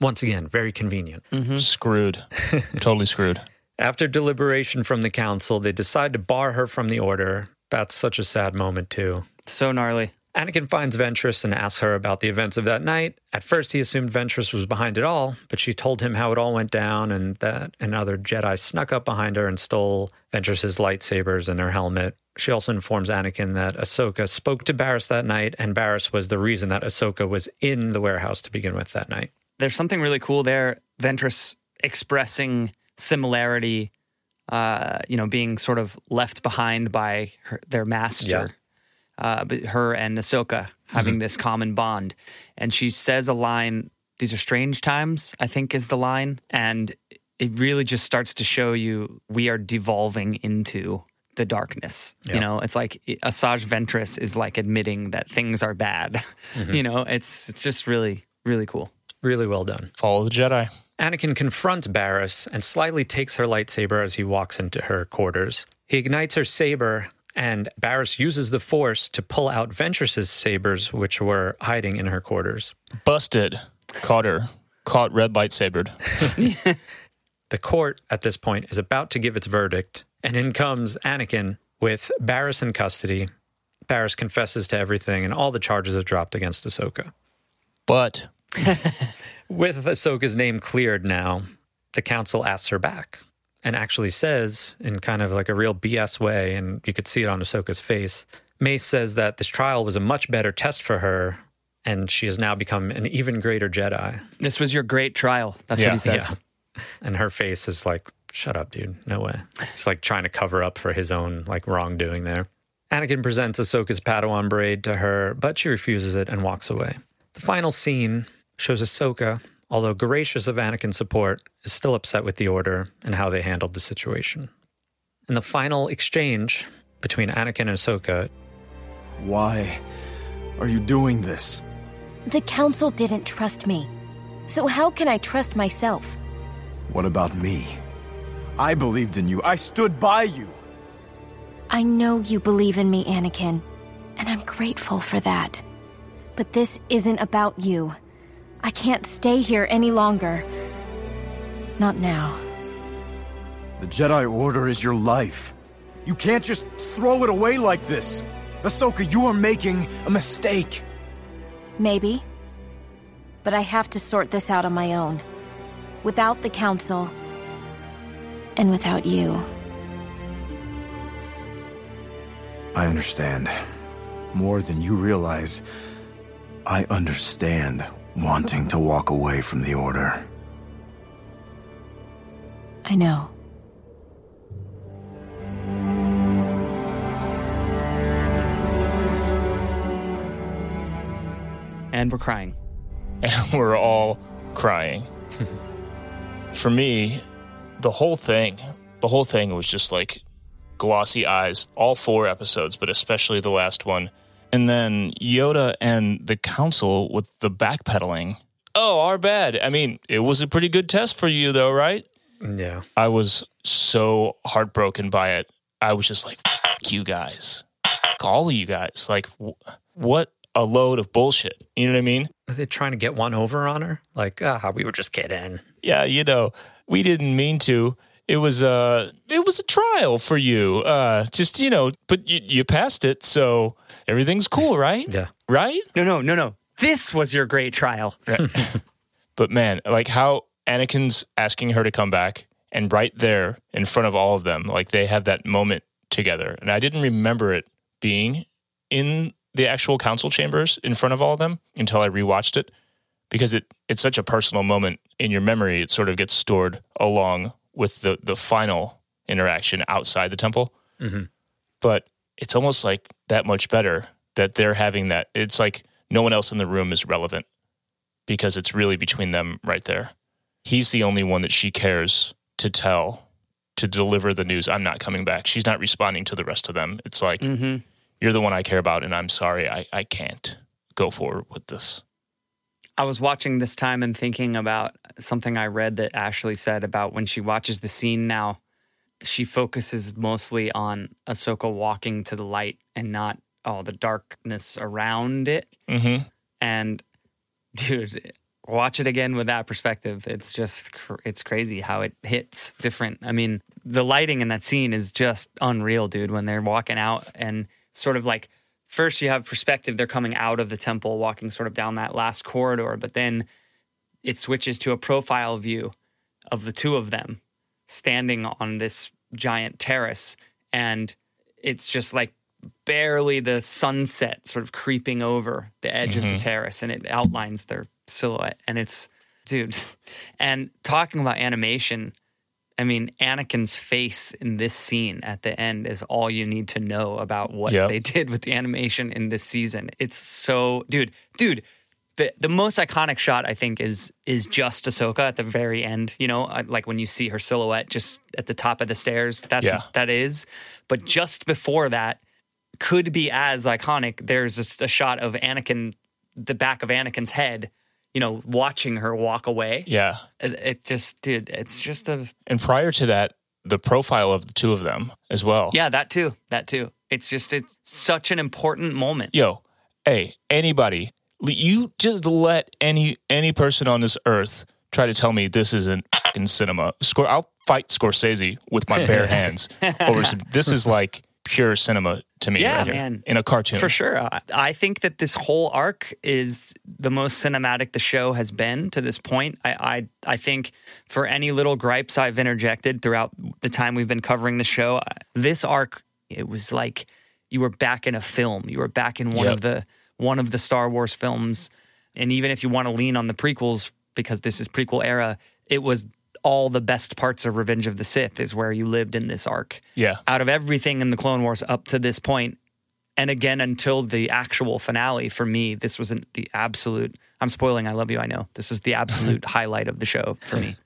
Once again, very convenient. Mm-hmm. Screwed. *laughs* totally screwed. After deliberation from the council, they decide to bar her from the order. That's such a sad moment, too. So gnarly. Anakin finds Ventress and asks her about the events of that night. At first, he assumed Ventress was behind it all, but she told him how it all went down and that another Jedi snuck up behind her and stole Ventress's lightsabers and her helmet. She also informs Anakin that Ahsoka spoke to Barriss that night, and Barriss was the reason that Ahsoka was in the warehouse to begin with that night. There's something really cool there. Ventress expressing similarity, uh, you know, being sort of left behind by her, their master. Yeah. Uh, but her and Ahsoka having mm-hmm. this common bond. And she says a line, these are strange times, I think is the line. And it really just starts to show you we are devolving into the darkness. Yeah. You know, it's like eh, Asajj Ventress is like admitting that things are bad. *laughs* Mm-hmm. you know, it's it's just really, really cool. Really well done. Follow the Jedi. Anakin confronts Barriss and slightly takes her lightsaber as he walks into her quarters. He ignites her saber, and Barriss uses the Force to pull out Ventress's sabers, which were hiding in her quarters. Busted. Caught her. Caught red lightsabered. *laughs* The court at this point is about to give its verdict, and in comes Anakin with Barriss in custody. Barriss confesses to everything, and all the charges are dropped against Ahsoka. But *laughs* With Ahsoka's name cleared now, the council asks her back and actually says, in kind of like a real BS way, and you could see it on Ahsoka's face, Mace says that this trial was a much better test for her, and she has now become an even greater Jedi. This was your great trial. That's Yeah, what he says. Yeah. And her face is like, shut up, dude. No way. He's like trying to cover up for his own like wrongdoing there. Anakin presents Ahsoka's Padawan braid to her, but she refuses it and walks away. The final scene shows Ahsoka, although gracious of Anakin's support, is still upset with the Order and how they handled the situation. In the final exchange between Anakin and Ahsoka, Why are you doing this? The council didn't trust me. So how can I trust myself? What about me? I believed in you. I stood by you. I know you believe in me, Anakin, and I'm grateful for that. But this isn't about you. I can't stay here any longer. Not now. The Jedi Order is your life. You can't just throw it away like this. Ahsoka, you are making a mistake. Maybe. But I have to sort this out on my own. Without the council. And without you. I understand. More than you realize, I understand wanting to walk away from the Order. I know. And we're crying. *laughs* and we're all crying. *laughs* For me, the whole thing, the whole thing was just like glossy eyes, all four episodes, but especially the last one. And then Yoda and the council with the backpedaling. Oh, our bad. I mean, it was a pretty good test for you, though, right? yeah, I was so heartbroken by it. I was just like, F- you guys, all of you guys. Like, wh- what a load of bullshit. You know what I mean? are they trying to get one over on her? Like, ah, we were just kidding. yeah, you know, we didn't mean to. It was uh it was a trial for you. Uh just, you know, but you, you passed it, so everything's cool, right? Yeah. Right? No, no, no, no. This was your great trial. *laughs* But man, like how Anakin's asking her to come back and right there in front of all of them, like they have that moment together. And I didn't remember it being in the actual council chambers in front of all of them until I rewatched it because it it's such a personal moment in your memory. It sort of gets stored along with the the final interaction outside the temple. Mhm. But it's almost like that much better that they're having that. It's like no one else in the room is relevant because it's really between them right there. He's the only one that she cares to tell, to deliver the news. I'm not coming back. She's not responding to the rest of them. It's like, Mm-hmm. you're the one I care about, and I'm sorry, I, I can't go forward with this. I was watching this time and thinking about something I read that Ashley said about when she watches the scene now, she focuses mostly on Ahsoka walking to the light and not all the darkness around it. Mm-hmm. And dude, watch it again with that perspective. It's just, it's crazy how it hits different. I mean, the lighting in that scene is just unreal, dude. When they're walking out and sort of like first you have perspective, they're coming out of the temple, walking sort of down that last corridor, but then it switches to a profile view of the two of them standing on this giant terrace and it's just like barely the sunset sort of creeping over the edge of the Mhm. terrace and it outlines their silhouette. And it's, dude, and talking about animation, I mean, Anakin's face in this scene at the end is all you need to know about what Yep. they *laughs* did with the animation in this season. It's so, dude, dude. The, the most iconic shot I think is is just Ahsoka at the very end. You know, uh, like when you see her silhouette just at the top of the stairs. That's Yeah. that is. But just before that, could be as iconic. There's just a shot of Anakin, the back of Anakin's head. You know, watching her walk away. Yeah. It, it just, dude, it's just a And prior to that, the profile of the two of them as well. Yeah, that too. That too. It's just it's such an important moment. Yo, hey, anybody, you just let any any person on this earth try to tell me this isn't in cinema. Score, I'll fight Scorsese with my bare *laughs* hands over some, this is like pure cinema to me. Yeah, right man. in a cartoon For sure. I, I think that this whole arc is the most cinematic the show has been to this point. I, I I think for any little gripes I've interjected throughout the time we've been covering the show, this arc it was like you were back in a film. You were back in one Yep. of the one of the Star Wars films. And even if you want to lean on the prequels because this is prequel era, it was all the best parts of Revenge of the Sith is where you lived in this arc Yeah. out of everything in the Clone Wars up to this point, and again until the actual finale, for me, this was an, the absolute. I'm spoiling. I love you. I know this is the absolute *laughs* highlight of the show for me.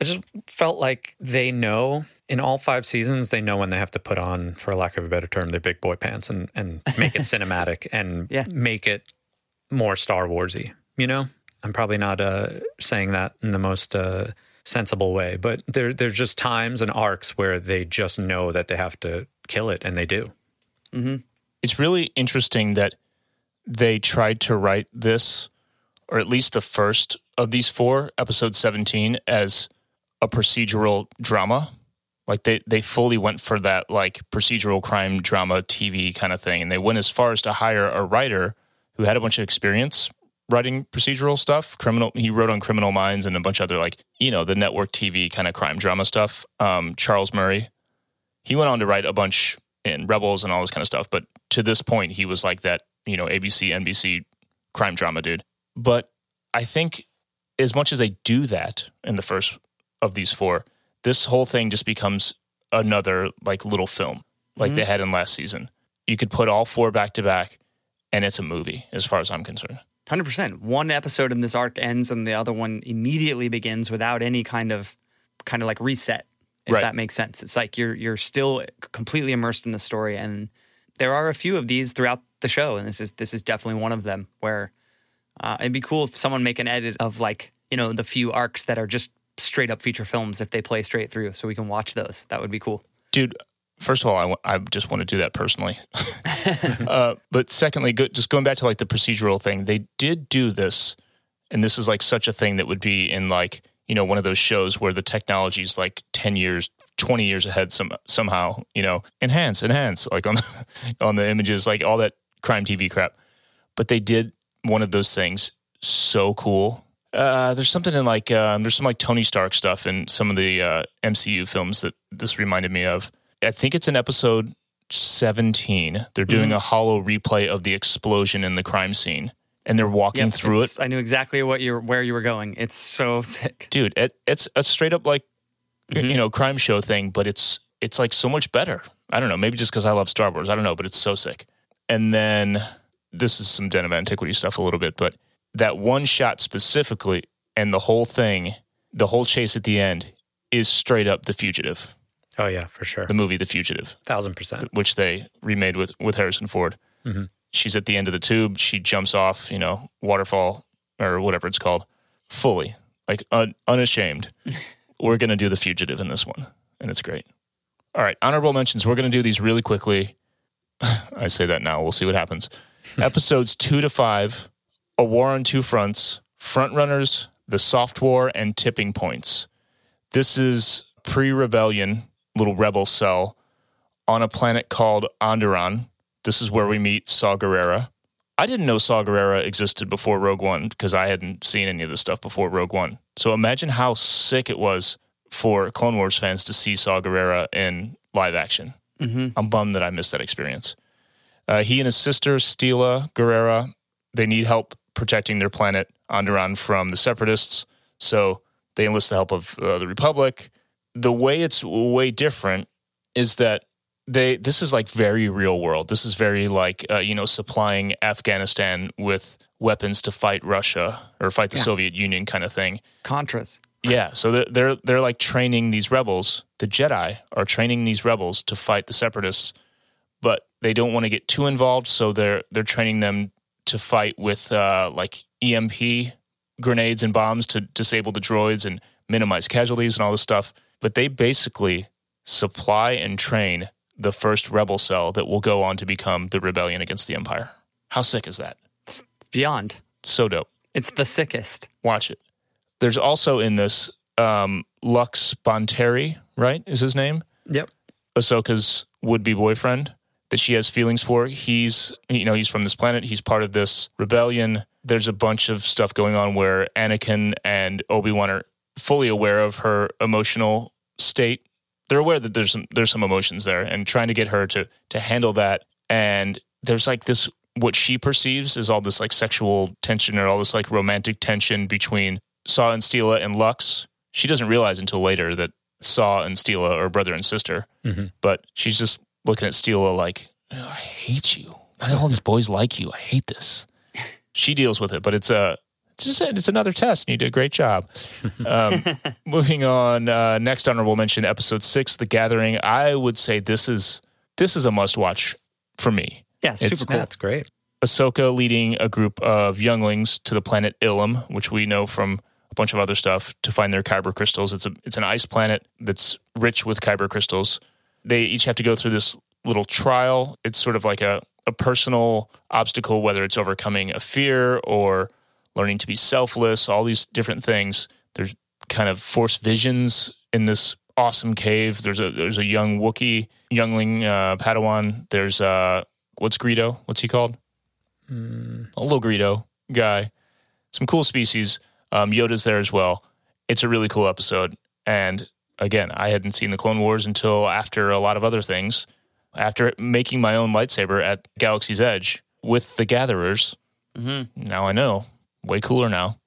I just felt like they know in all five seasons they know when they have to put on, for lack of a better term, their big boy pants and and make it *laughs* cinematic and Yeah. make it more Star Warsy. You know, I'm probably not uh, saying that in the most uh, sensible way, but there there's just times and arcs where they just know that they have to kill it, and they do. Mm-hmm. it's really interesting that they tried to write this, or at least the first of these four, episode 17, as a procedural drama. Like they, they fully went for that like procedural crime drama TV kind of thing. And they went as far as to hire a writer who had a bunch of experience writing procedural stuff. Criminal he wrote on Criminal Minds and a bunch of other like, you know, the network TV kind of crime drama stuff. Um, Charles Murray. He went on to write a bunch in Rebels and all this kind of stuff. But to this point, he was like that, you know, ABC, NBC crime drama dude. But I think as much as they do that in the first of these four, this whole thing just becomes another like little film like they had in last season. You could put all four back to back and it's a movie as far as I'm concerned. Hundred percent. One episode in this arc ends, and the other one immediately begins without any kind of kind of like reset. If Right. that makes sense. It's like you're you're still completely immersed in the story, and there are a few of these throughout the show, and this is this is definitely one of them. Where uh, it'd be cool if someone make an edit of like you know the few arcs that are just straight up feature films if they play straight through, so we can watch those. That would be cool. Dude, first of all, I I just want to do that personally. *laughs* uh, but secondly, go, just going back to like the procedural thing, they did do this, and this is like such a thing that would be in like you know one of those shows where the technology is like ten years, twenty years ahead some somehow. You know, enhance, enhance, like on the, *laughs* on the images, like all that crime TV crap. But they did one of those things so cool. Uh, there's something in like um, there's some like Tony Stark stuff in some of the uh, MCU films that this reminded me of. I think it's in episode 17. They're doing a hollow replay of the explosion in the crime scene, and they're walking Yep, through it. I knew exactly what you where you were going. It's so *laughs* sick. Dude, it, it's a straight up like Mhm. you know crime show thing, but it's it's like so much better. I don't know, maybe just because I love Star Wars. I don't know, but it's so sick. And then this is some Den of Antiquity stuff a little bit, but that one shot specifically and the whole thing, the whole chase at the end is straight up The Fugitive, Oh yeah, for sure, the movie The Fugitive. thousand percent. which they remade with with Harrison Ford. Mhm. She's at the end of the tube. She jumps off, you know, waterfall or whatever it's called, fully, like un- unashamed. *laughs* We're gonna do the fugitive in this one, and it's great. All right, honorable mentions. We're gonna do these really quickly. *sighs* I say that now. We'll see what happens. *laughs* Episodes two to five, A War on Two Fronts, Frontrunners, The Soft War, and Tipping Points. This is pre-rebellion, little rebel cell on a planet called Onderon. This is where we meet Saw Gerrera. I didn't know Saw Gerrera existed before Rogue One because I hadn't seen any of this stuff before Rogue One. So imagine how sick it was for Clone Wars fans to see Saw Gerrera in live action. I'm bummed that I missed that experience. Uh, he and his sister, Steela Gerrera, they need help protecting their planet, Onderon, from the Separatists. So they enlist the help of uh, the Republic. The way it's way different is that they this is like very real world. This is very like uh, you know supplying Afghanistan with weapons to fight Russia or fight the Yeah. Soviet Union kind of thing. Contras. Yeah, so they're, they're they're like training these rebels. The Jedi are training these rebels to fight the Separatists, but they don't want to get too involved. So they're they're training them to fight with uh, like EMP grenades and bombs to disable the droids and minimize casualties and all this stuff. But they basically supply and train the first rebel cell that will go on to become the rebellion against the Empire. How sick is that? It's beyond. So dope. It's the sickest. Watch it. There's also in this um, Lux Bonteri, right? Is his name? Yep. Ahsoka's would-be boyfriend that she has feelings for. He's, you know, he's from this planet. He's part of this rebellion. There's a bunch of stuff going on where Anakin and Obi Wan are fully aware of her emotional state. They're aware that there's some, there's some emotions there, and trying to get her to to handle that. And there's like this what she perceives is all this like sexual tension or all this like romantic tension between Saw and Steela and Lux. She doesn't realize until later that Saw and Steela are brother and sister Mhm. but she's just looking at Steela like, "Oh, I hate you. Why do all these boys like you? I hate this. *laughs* She deals with it, but it's a it's just it's another test, and you did a great job. Um, *laughs* moving on, uh, next honorable mention, episode six, The Gathering. I would say this is this is a must watch for me. Yeah, super It's- cool. That's great. Ahsoka leading a group of younglings to the planet Ilum, which we know from a bunch of other stuff, to find their kyber crystals. It's a it's an ice planet that's rich with kyber crystals. They each have to go through this little trial. It's sort of like a, a personal obstacle, whether it's overcoming a fear or learning to be selfless, all these different things. There's kind of force visions in this awesome cave. There's a there's a young Wookiee, youngling uh, Padawan. There's uh what's Greedo? What's he called? a little Greedo guy, some cool species. Um, Yoda's there as well. It's a really cool episode. And again, I hadn't seen the Clone Wars until after a lot of other things. After making my own lightsaber at Galaxy's Edge with the Gatherers, Mm-hmm. now I know. Way cooler now.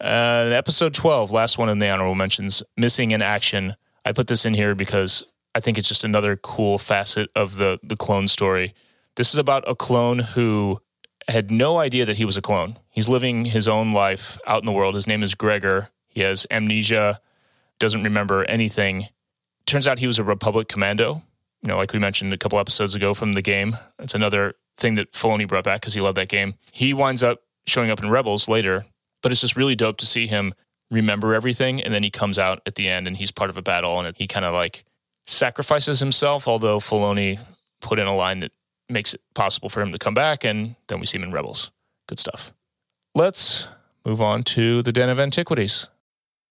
Uh, episode 12, last one in the honorable mentions, Missing in Action. I put this in here because I think it's just another cool facet of the, the clone story. This is about a clone who had no idea that he was a clone. He's living his own life out in the world. His name is Gregor. He has amnesia, doesn't remember anything. Turns out he was a Republic commando, you know, like we mentioned a couple episodes ago from the game. It's another thing that Filoni brought back because he loved that game. He winds up showing up in Rebels later, but it's just really dope to see him remember everything. And then he comes out at the end and he's part of a battle and he kind of like sacrifices himself, although Filoni put in a line that makes it possible for him to come back. And then we see him in Rebels. Good stuff. Let's move on to the Den of Antiquities.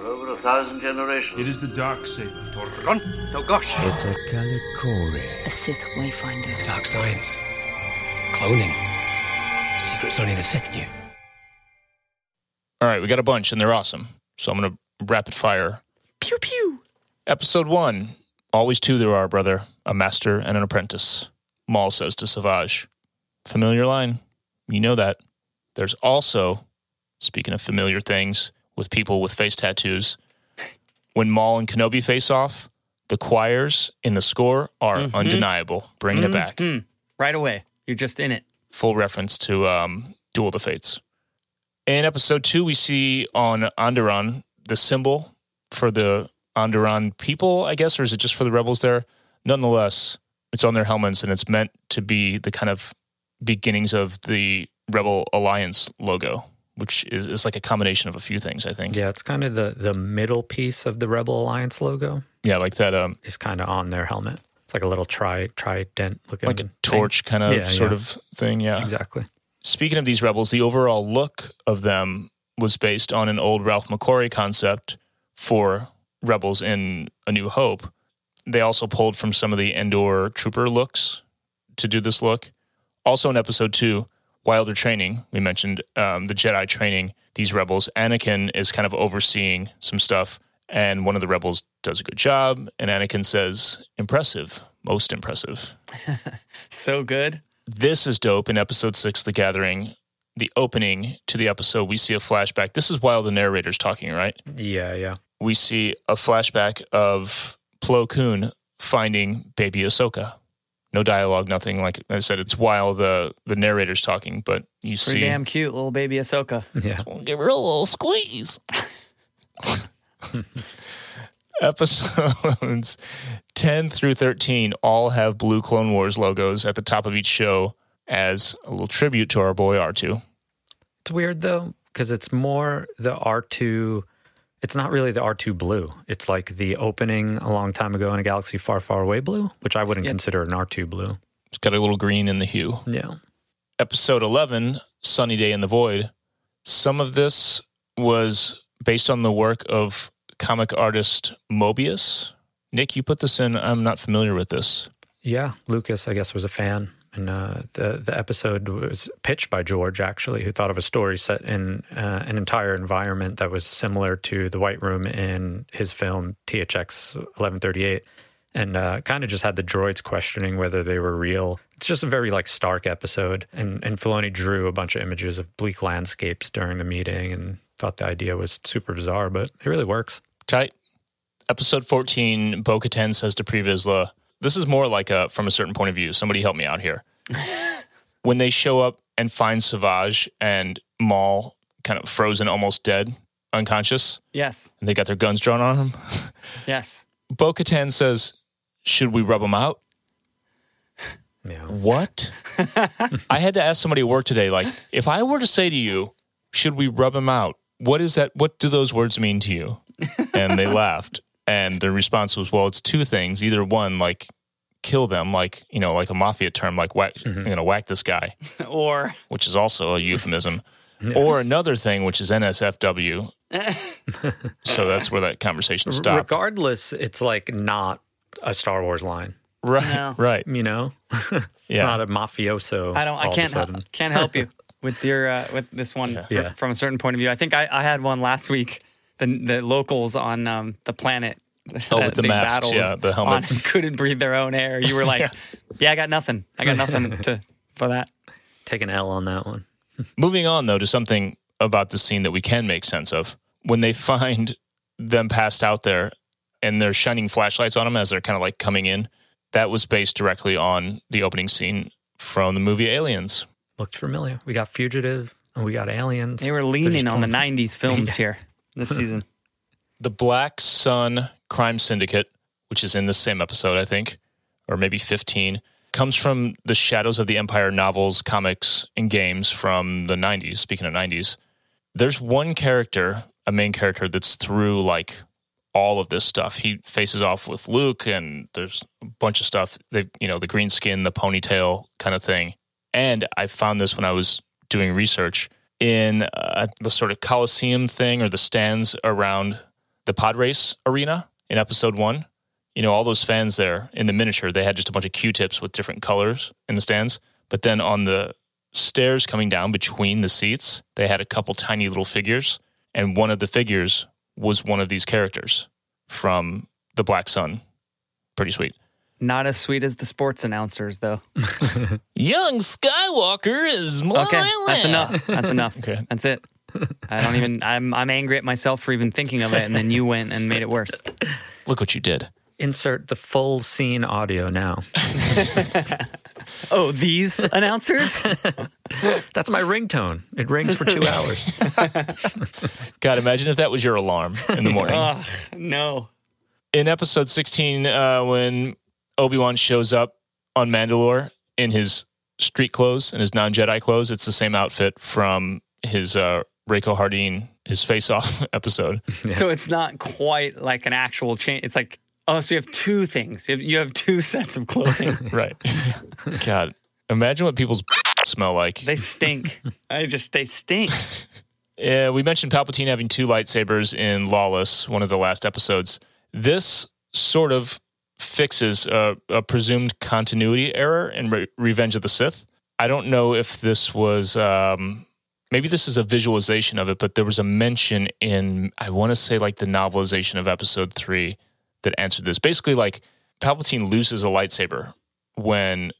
For over a thousand generations. It is the dark saber. Run, no gosh. It's a Kalikori. A Sith Wayfinder. Dark science. Cloning. Secrets only the Sith knew. All right, we got a bunch and they're awesome. So I'm going to rapid fire. Pew pew. Episode one Always two there are, brother. A master and an apprentice. Maul says to Savage. Familiar line. You know that. There's also, speaking of familiar things, with people with face tattoos, when Maul and Kenobi face off, the choirs in the score are Mhm. undeniable, bringing it back. Mhm. Right away. You're just in it. Full reference to um, Duel of the Fates. In episode two, we see on Onderon the symbol for the Onderon people, I guess, or is it just for the rebels there? Nonetheless, it's on their helmets and it's meant to be the kind of beginnings of the Rebel Alliance logo, which is, is like a combination of a few things, I think. Yeah, it's kind of the the middle piece of the Rebel Alliance logo Yeah, like that. Um, is kind of on their helmet. It's like a little tri trident looking like a thing. torch kind of Yeah, sort yeah. of thing. Yeah. Exactly. Speaking of these rebels, the overall look of them was based on an old Ralph McQuarrie concept for rebels in A New Hope. They also pulled from some of the Endor trooper looks to do this look. Also in episode two, Wilder Training, we mentioned um, the Jedi training these rebels. Anakin is kind of overseeing some stuff, and one of the rebels does a good job. And Anakin says, Impressive, most impressive. *laughs* So good. This is dope. In episode six, The Gathering, the opening to the episode, we see a flashback. This is while the narrator's talking, right? Yeah, yeah. We see a flashback of Plo Koon finding baby Ahsoka. No dialogue, nothing. Like I said, it's while the, the narrator's talking, but you Pretty see. damn cute little baby Ahsoka. Yeah. Give her a little squeeze. *laughs* Episodes 10 through 13 all have blue Clone Wars logos at the top of each show as a little tribute to our boy R2. It's weird though, because it's more the R2. It's not really the R2 blue. It's like the opening a long time ago in a galaxy far, far away blue, which I wouldn't consider an R2 blue. It's got a little green in the hue. Yeah. Episode 11, Sunny Day in the Void. Some of this was based on the work of comic artist Moebius. Nick, you put this in. I'm not familiar with this. Yeah, Lucas, I guess, was a fan, and uh, the the episode was pitched by George, actually, who thought of a story set in uh, an entire environment that was similar to the White Room in his film THX 1138, and uh, kind of just had the droids questioning whether they were real. It's just a very like stark episode, and and Filoni drew a bunch of images of bleak landscapes during the meeting, and thought the idea was super bizarre, but it really works. Tight. Episode 14, Bo Katan says to Vizsla, this is more like a from a certain point of view. Somebody help me out here. *laughs* when they show up and find Savage and Maul kind of frozen, almost dead, unconscious, Yes. and they got their guns drawn on him, *laughs* Yes. Bo Katan says, Should we rub him out? Yeah. What? *laughs* I had to ask somebody at work today, like, if I were to say to you, should we rub him out? What is that? What do those words mean to you? And they laughed. And their response was, well, it's two things. Either one, like, kill them, like, you know, like a mafia term, like, whack, you know, whack this guy, *laughs* or which is also a euphemism. *laughs* Or another thing, which is NSFW. *laughs* so that's where that conversation stopped. Regardless, it's like not a Star Wars line. Right, No. right. You know, it's Yeah. not a mafioso. I don't. I all of a can't. Help, can't help you with your uh, with this one fr- Yeah. from a certain point of view. I think I, I had one last week. The the locals on um, the planet. Oh, with the masks, battles yeah, the helmets. on *laughs* couldn't breathe their own air. You were *laughs* like, Yeah. yeah. I got nothing. I got nothing to for that. Take an L on that one. *laughs* Moving on, though, to something about the scene that we can make sense of. When they find them passed out there and they're shining flashlights on them as they're kind of like coming in, that was based directly on the opening scene from the movie Aliens. Looked familiar. We got Fugitive and we got Aliens. They were leaning on the '90s films here this *laughs* season. The Black Sun Crime Syndicate, which is in the same episode, I think, or maybe 15, comes from the Shadows of the Empire novels, comics, and games from the 90s. Speaking of 90s, there's one character, a main character, that's through like all of this stuff. He faces off with Luke, and there's a bunch of stuff. They, you know, the green skin, the ponytail kind of thing. And I found this when I was doing research in uh, the sort of Coliseum thing or the stands around the pod race arena in episode one. You know, all those fans there in the miniature, they had just a bunch of Q tips with different colors in the stands. But then on the stairs coming down between the seats, they had a couple tiny little figures. And one of the figures was one of these characters from the Black Sun. Pretty sweet. Not as sweet as the sports announcers, though. *laughs* Young Skywalker is my Okay, that's enough. That's enough. Okay. That's it. I don't even. I'm I'm angry at myself for even thinking of it, and then you went and made it worse. Look what you did. Insert the full scene audio now. *laughs* Oh, these announcers? *laughs* That's my ringtone. It rings for two hours. God, imagine if that was your alarm in the morning. Ugh, no. in episode 16 uh, when obi-wan shows up on mandalore in his street clothes and his non-jedi clothes it's the same outfit from his uh, Rako Hardeen his face-off *laughs* episode So it's not quite like an actual change. It's like Oh, so you have two things. You have, you have two sets of clothing. *laughs* right. *laughs* God, imagine what people's smell like. They stink. I just they stink. Yeah, we mentioned Palpatine having two lightsabers in Lawless, one of the last episodes. This sort of fixes a, a presumed continuity error in Re- Revenge of the Sith. I don't know if this was um, maybe this is a visualization of it, but there was a mention in I want to say like the novelization of Episode Three that answered this. Basically, like Palpatine loses a lightsaber when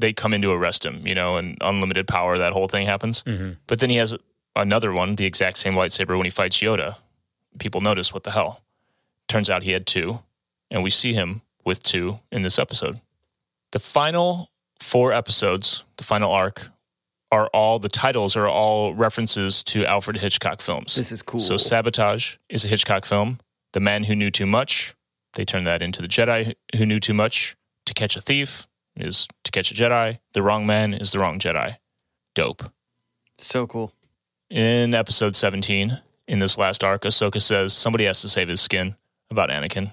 they come in to arrest him, you know, and unlimited power, that whole thing happens. Mm-hmm. But then he has another one, the exact same lightsaber when he fights Yoda. People notice what the hell. Turns out he had two, and we see him with two in this episode. The final four episodes, the final arc, are all the titles are all references to Alfred Hitchcock films. This is cool. So Sabotage is a Hitchcock film. The Man Who Knew Too Much, they turned that into The Jedi Who Knew Too Much. To Catch a Thief is To Catch a Jedi. The Wrong Man is The Wrong Jedi. Dope. So cool. In episode 17, in this last arc, Ahsoka says somebody has to save his skin about Anakin.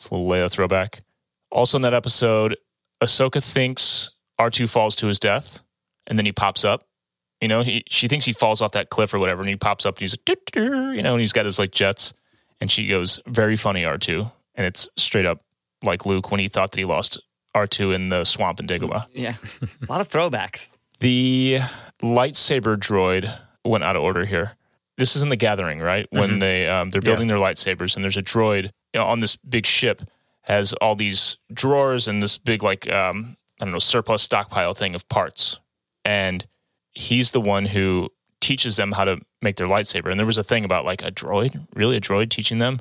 It's a little Leia throwback. Also in that episode, Ahsoka thinks R2 falls to his death, and then he pops up. You know, he, she thinks he falls off that cliff or whatever, and he pops up and he's like, you know, and he's got his like jets. And she goes, very funny, R2. And it's straight up like Luke when he thought that he lost R2 in the swamp in Dagobah. Yeah. A lot of throwbacks. *laughs* The lightsaber droid went out of order here. This is in the Gathering, right? When Mhm. they um, they're building their lightsabers, and there's a droid you know, on this big ship has all these drawers and this big like um, I don't know surplus stockpile thing of parts, and he's the one who teaches them how to make their lightsaber. And there was a thing about like a droid, really a droid teaching them.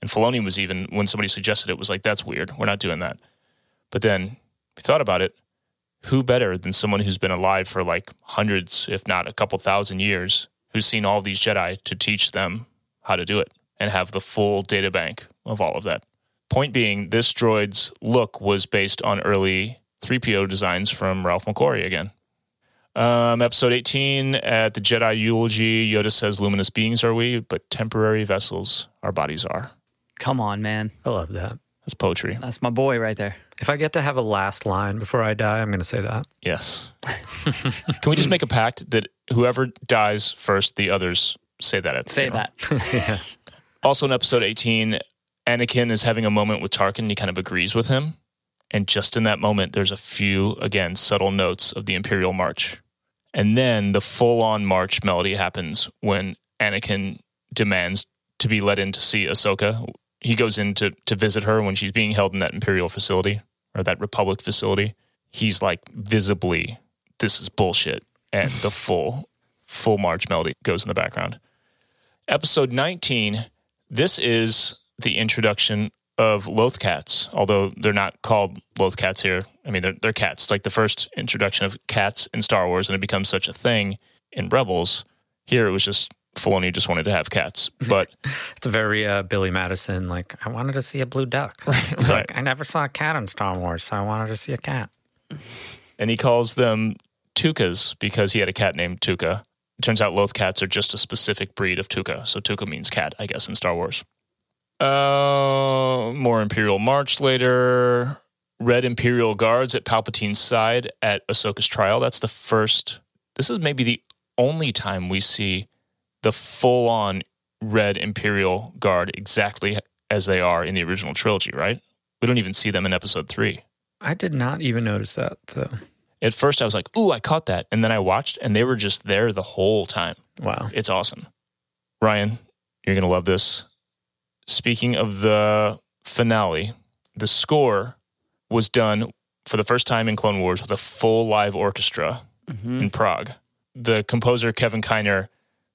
And Filoni was even when somebody suggested it was like that's weird. We're not doing that. But then we thought about it. Who better than someone who's been alive for like hundreds, if not a couple thousand years, who's seen all these Jedi to teach them how to do it and have the full data bank of all of that. Point being, this droid's look was based on early 3PO designs from Ralph McQuarrie again. Um, episode 18 at the Jedi eulogy, Yoda says, Luminous beings are we, but temporary vessels our bodies are. Come on, man. I love that. That's poetry. That's my boy right there. If I get to have a last line before I die, I'm going to say that. Yes. *laughs* Can we just make a pact that whoever dies first, the others say that at the Say funeral? that. *laughs* yeah. Also in episode 18, Anakin is having a moment with Tarkin. And he kind of agrees with him. And just in that moment, there's a few, again, subtle notes of the Imperial March. And then the full on march melody happens when Anakin demands to be let in to see Ahsoka. He goes in to, to visit her when she's being held in that Imperial facility or that Republic facility. He's like visibly, this is bullshit. And the *laughs* full, full march melody goes in the background. Episode 19, this is the introduction of Loth cats, although they're not called Loth cats here. I mean, they're, they're cats. It's like the first introduction of cats in Star Wars, and it becomes such a thing in Rebels. Here, it was just Filoni just wanted to have cats, *laughs* but It's a very uh, Billy Madison, like, I wanted to see a blue duck. *laughs* Right. like, I never saw a cat in Star Wars, so I wanted to see a cat. and he calls them Tookas because he had a cat named Tooka. It turns out Loth cats are just a specific breed of Tooka, so Tooka means cat, I guess, in Star Wars. Uh, more Imperial March later. Red Imperial guards at Palpatine's side at Ahsoka's trial. That's the first. This is maybe the only time we see the full-on Red Imperial guard exactly as they are in the original trilogy. Right? We don't even see them in Episode Three. I did not even notice that. So, At first, I was like, "Ooh, I caught that," and then I watched, and they were just there the whole time. wow. It's awesome. Ryan, you're going to love this. Speaking of the finale, the score was done for the first time in Clone Wars with a full live orchestra Mm-hmm. in Prague. The composer, Kevin Kiner,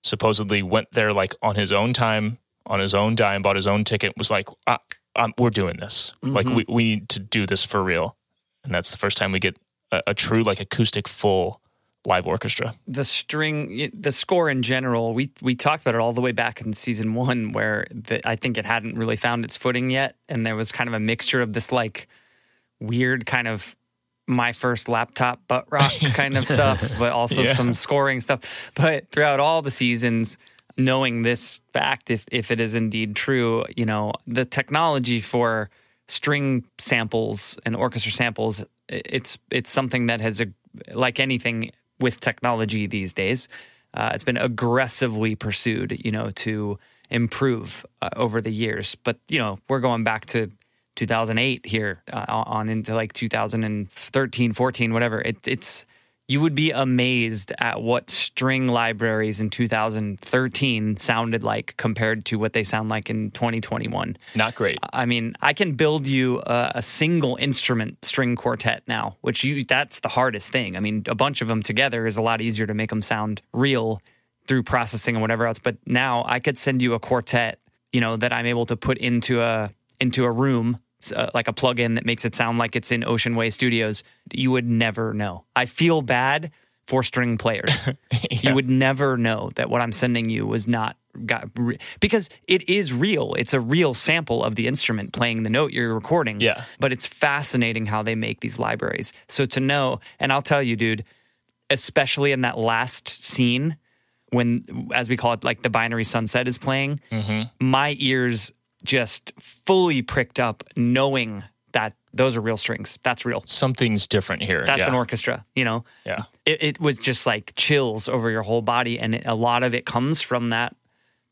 supposedly went there like on his own time, on his own dime, bought his own ticket, was like, ah, um, we're doing this. Like, Mhm. we, we need to do this for real. And that's the first time we get a, a true, like, acoustic, full live orchestra. the string the score in general we we talked about it all the way back in season one where the, i think it hadn't really found its footing yet and there was kind of a mixture of this like weird kind of my first laptop butt rock *laughs* kind of stuff but also Yeah. some scoring stuff but throughout all the seasons knowing this fact if if it is indeed true you know the technology for string samples and orchestra samples, it's it's something that has a like anything with technology these days, uh, it's been aggressively pursued, you know, to improve uh, over the years. But you know, we're going back to 2008 here uh, on into like 2013, 14, whatever. It, it's you would be amazed at what string libraries in 2013 sounded like compared to what they sound like in 2021. Not great. I mean, I can build you a, a single instrument string quartet now, which you that's the hardest thing. I mean, a bunch of them together is a lot easier to make them sound real through processing and whatever else. But now I could send you a quartet, you know, that I'm able to put into a into a room uh, like a plug-in that makes it sound like it's in Ocean Way Studios. You would never know. I feel bad for string players. *laughs* You would never know that what I'm sending you was not got re- because it is real. It's a real sample of the instrument playing the note you're recording. Yeah. But it's fascinating how they make these libraries. So to know, and I'll tell you, dude, especially in that last scene when, as we call it, like the binary sunset is playing, my ears just fully pricked up knowing that those are real strings. That's real. Something's different here. That's yeah. an orchestra, you know? Yeah. It, it was just like chills over your whole body. And it, a lot of it comes from that,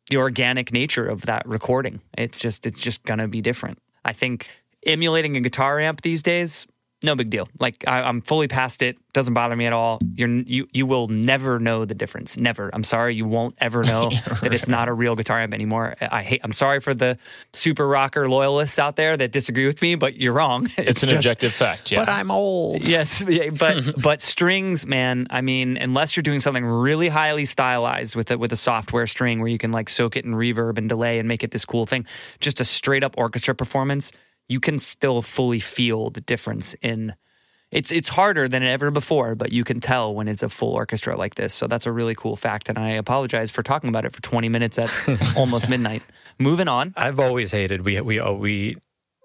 the organic nature of that recording. It's just, it's just going to be different. I think emulating a guitar amp these days, no big deal. Like I, I'm fully past it. Doesn't bother me at all. You're you you will never know the difference. Never. I'm sorry. You won't ever *laughs* know that it's not a real guitar amp anymore. I hate. I'm sorry for the super rocker loyalists out there that disagree with me, but you're wrong. It's, an just- objective fact. Yeah. But I'm old. Yes, but but *laughs* strings, man. I mean, unless you're doing something really highly stylized with a, with a software string where you can like soak it in reverb and delay and make it this cool thing, just a straight up orchestra performance, you can still fully feel the difference in. It's it's harder than ever before, but you can tell when it's a full orchestra like this. So that's a really cool fact, and I apologize for talking about it for 20 minutes at *laughs* almost midnight. Moving on. I've always hated we we oh, we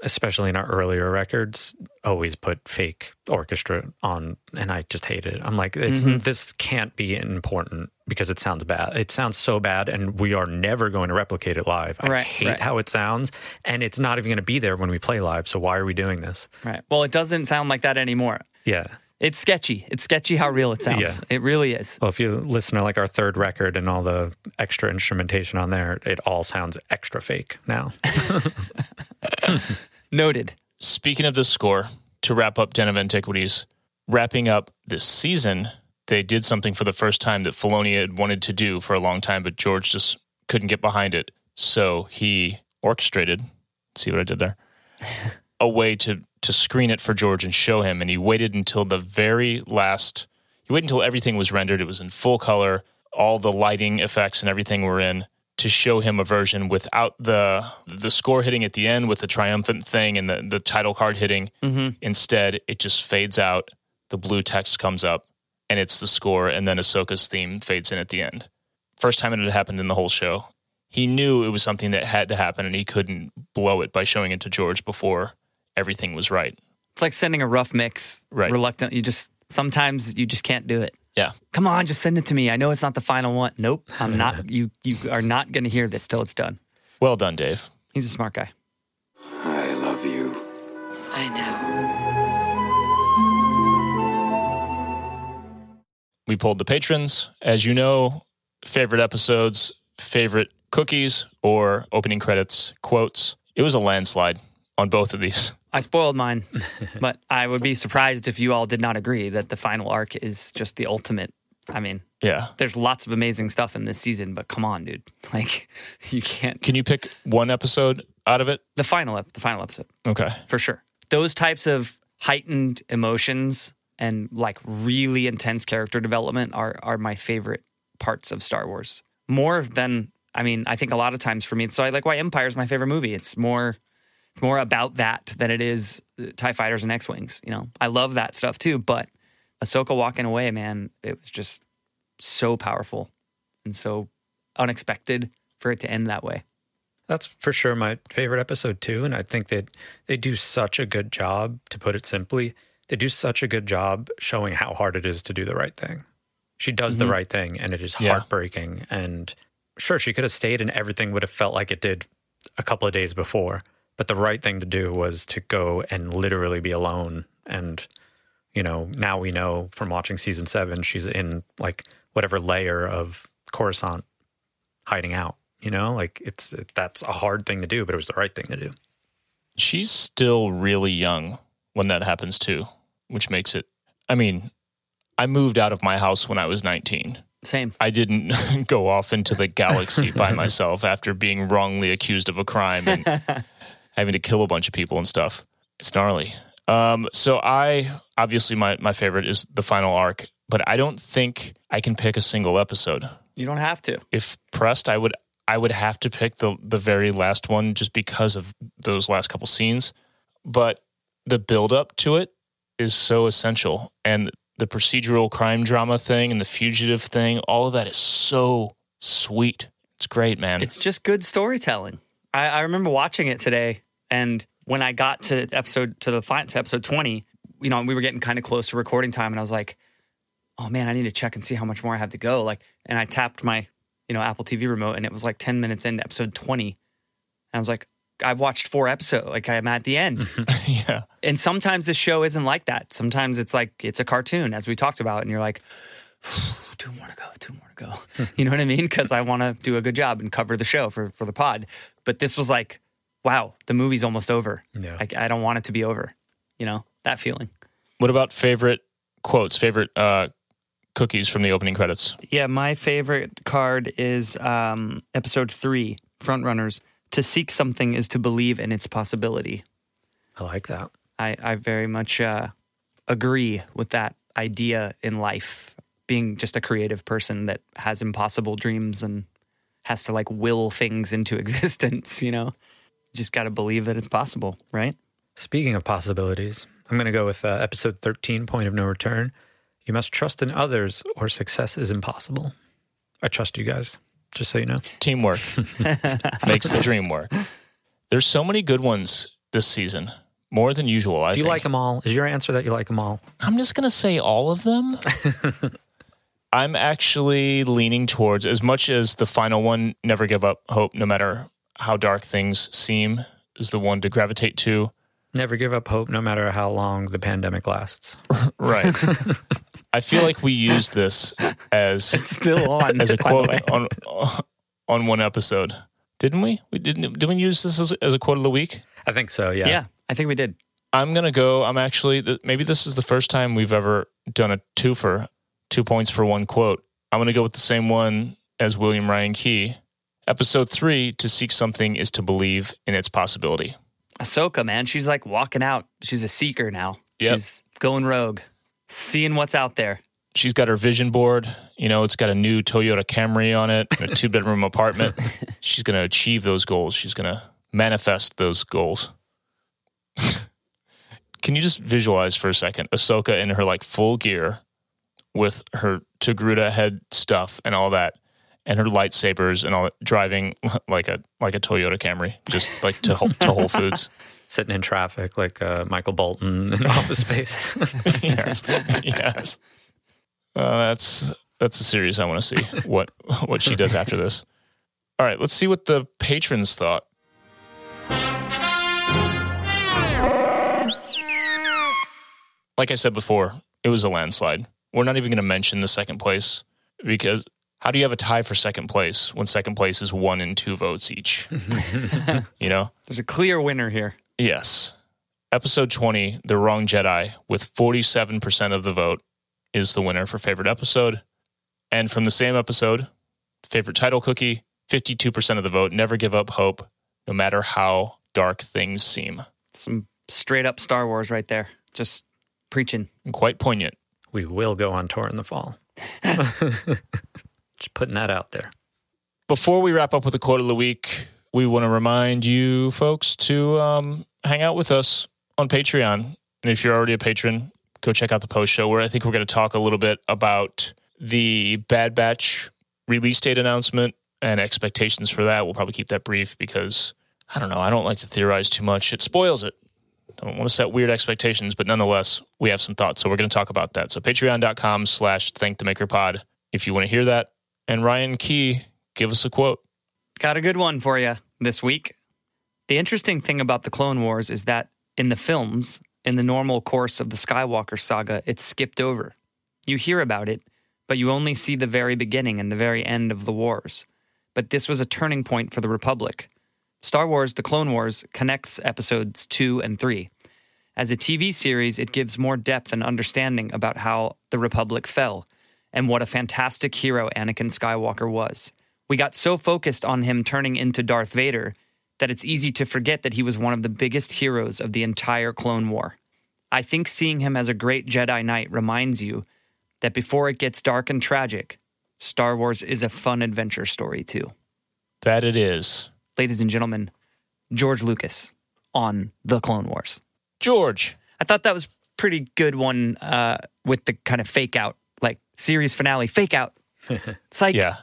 especially in our earlier records always put fake orchestra on and I just hated it. I'm like it's Mhm. this can't be important because it sounds bad. It sounds so bad and we are never going to replicate it live. I Right, hate right. how it sounds and it's not even going to be there when we play live. So why are we doing this? Right. Well, it doesn't sound like that anymore. Yeah. It's sketchy. It's sketchy how real it sounds. Yeah. It really is. Well, if you listen to like our third record and all the extra instrumentation on there, it all sounds extra fake now. *laughs* *laughs* *laughs* Noted. Speaking of the score, to wrap up Den of Antiquities, wrapping up this season, they did something for the first time that Filoni had wanted to do for a long time, but George just couldn't get behind it. So he orchestrated, see what I did there, *laughs* a way to to screen it for George and show him. And he waited until the very last. He waited until everything was rendered. It was in full color. All the lighting effects and everything were in to show him a version without the the score hitting at the end with the triumphant thing and the, the title card hitting. Mhm. Instead, it just fades out. The blue text comes up, and it's the score, and then Ahsoka's theme fades in at the end. First time it had happened in the whole show. He knew it was something that had to happen, and he couldn't blow it by showing it to George before everything was right. It's like sending a rough mix. Right. Reluctant. You just sometimes you just can't do it. Yeah. Come on, just send it to me. I know it's not the final one. Nope. I'm not *laughs* you you are not gonna hear this till it's done. Well done, Dave. He's a smart guy. I love you. I know. We pulled the patrons. As you know, favorite episodes, favorite cookies, or opening credits, quotes. It was a landslide on both of these. *laughs* I spoiled mine, *laughs* but I would be surprised if you all did not agree that the final arc is just the ultimate. I mean, Yeah. there's lots of amazing stuff in this season, but come on, dude. *laughs* Like you can't Can you pick one episode out of it? the final the final episode. Okay. for sure. Those types of heightened emotions and like really intense character development are are my favorite parts of Star Wars. More than I mean, I think a lot of times for me, so I like why Empire is my favorite movie. It's more it's more about that than it is uh, Tie Fighters and X Wings. You know, I love that stuff too. But Ahsoka walking away, man, it was just so powerful and so unexpected for it to end that way. That's for sure my favorite episode too, and I think that they do such a good job. To put it simply, they do such a good job showing how hard it is to do the right thing. She does the Mhm. right thing, and it is Yeah. heartbreaking. And sure, she could have stayed, and everything would have felt like it did a couple of days before. But the right thing to do was to go and literally be alone. And, you know, now we know from watching season seven, she's in like whatever layer of Coruscant hiding out. You know, like it's that's a hard thing to do, but it was the right thing to do. She's still really young when that happens too, which makes it. I mean, I moved out of my house when I was 19. Same. I didn't *laughs* go off into the galaxy by *laughs* myself after being wrongly accused of a crime and *laughs* having to kill a bunch of people and stuff. It's gnarly. Um, so I obviously my my favorite is the final arc, but I don't think I can pick a single episode. You don't have to. If pressed, I would I would have to pick the the very last one just because of those last couple scenes. But the build up to it is so essential, and the procedural crime drama thing and the fugitive thing, all of that is so sweet. It's great, man. It's just good storytelling. I, I remember watching it today, and when I got to episode to the to episode twenty, you know, we were getting kind of close to recording time, and I was like, "Oh man, I need to check and see how much more I have to go." Like, and I tapped my you know Apple TV remote, and it was like ten minutes into episode twenty, and I was like, "I've watched four episodes. Like, I'm at the end." *laughs* yeah. And sometimes this show isn't like that. Sometimes it's like it's a cartoon, as we talked about, and you're like, *sighs* two more to go, two more to go. Hmm. you know what I mean? Because I want to do a good job and cover the show for for the pod. But this was like, wow, the movie's almost over. Yeah. Like I don't want it to be over. You know that feeling. What about favorite quotes, favorite uh, cookies from the opening credits? Yeah, my favorite card is um, episode three, Frontrunners. To seek something is to believe in its possibility. I like that. I, I very much uh, agree with that idea in life. Being just a creative person that has impossible dreams and has to like will things into *laughs* existence, you know? Just got to believe that it's possible, right? Speaking of possibilities, I'm going to go with uh, episode 13, Point of No Return. You must trust in others or success is impossible. I trust you guys, just so you know. Teamwork *laughs* makes the dream work. There's so many good ones this season, more than usual. I Do you think. like them all? Is your answer that you like them all? I'm just gonna say all of them. *laughs* I'm actually leaning towards as much as the final one, never give up hope, no matter how dark things seem, is the one to gravitate to. Never give up hope, no matter how long the pandemic lasts. *laughs* Right. I feel like we used this as *laughs* It's still on. *laughs* as a quote on on one episode, didn't we? We didn't. Didn't we use this as, as a quote of the week? I think so, yeah. Yeah, I think we did. I'm gonna go. I'm actually maybe this is the first time we've ever done a twofer, two points for one quote. I'm gonna go with the same one as William Ryan Key. Episode three: To seek something is to believe in its possibility. Ahsoka, man, she's like walking out. She's a seeker now. Yep. She's going rogue, seeing what's out there. She's got her vision board. You know, it's got a new Toyota Camry on it, a *laughs* two bedroom apartment. *laughs* She's gonna achieve those goals. She's gonna manifest those goals. *laughs* Can you just visualize for a second Ahsoka in her like full gear with her Togruta head stuff and all that, and her lightsabers and all that, driving *laughs* like a like a Toyota Camry, just like to Whole- to Whole Foods. *laughs* Sitting in traffic like uh, Michael Bolton in Office Space. *laughs* yes, yes. Uh, that's that's the series I want to see. What what she does after this. All right, let's see what the patrons thought. Like I said before, it was a landslide. We're not even going to mention the second place because how do you have a tie for second place when second place is one and two votes each? *laughs* you know? There's a clear winner here. Yes. Episode 20, The Wrong Jedi, with 47% of the vote, is the winner for favorite episode. And from the same episode, favorite title cookie, 52% of the vote, Never Give Up Hope, no matter how dark things seem. Some straight up Star Wars right there. Just preaching. And quite poignant. we will go on tour in the fall. *laughs* Just putting that out there. Before we wrap up with the quote of the week, we want to remind you folks to um, hang out with us on Patreon. And if you're already a patron, go check out the post show where I think we're going to talk a little bit about the Bad Batch release date announcement and expectations for that. We'll probably keep that brief because I don't know. I don't like to theorize too much, it spoils it. Don't want to set weird expectations, but nonetheless, we have some thoughts. So we're going to talk about that. So patreon.com slash thank the maker pod if you want to hear that. And Ryan Key, give us a quote. Got a good one for you this week. The interesting thing about the Clone Wars is that in the films, in the normal course of the Skywalker saga, it's skipped over. You hear about it, but you only see the very beginning and the very end of the wars. But this was a turning point for the Republic. Star Wars The Clone Wars connects episodes 2 and 3. As a TV series, it gives more depth and understanding about how the Republic fell and what a fantastic hero Anakin Skywalker was. We got so focused on him turning into Darth Vader that it's easy to forget that he was one of the biggest heroes of the entire Clone War. I think seeing him as a great Jedi Knight reminds you that before it gets dark and tragic, Star Wars is a fun adventure story too. That it is. Ladies and gentlemen, George Lucas on The Clone Wars. George. I thought that was pretty good one uh, with the kind of fake out, series finale, fake out. *laughs* It's like Yeah.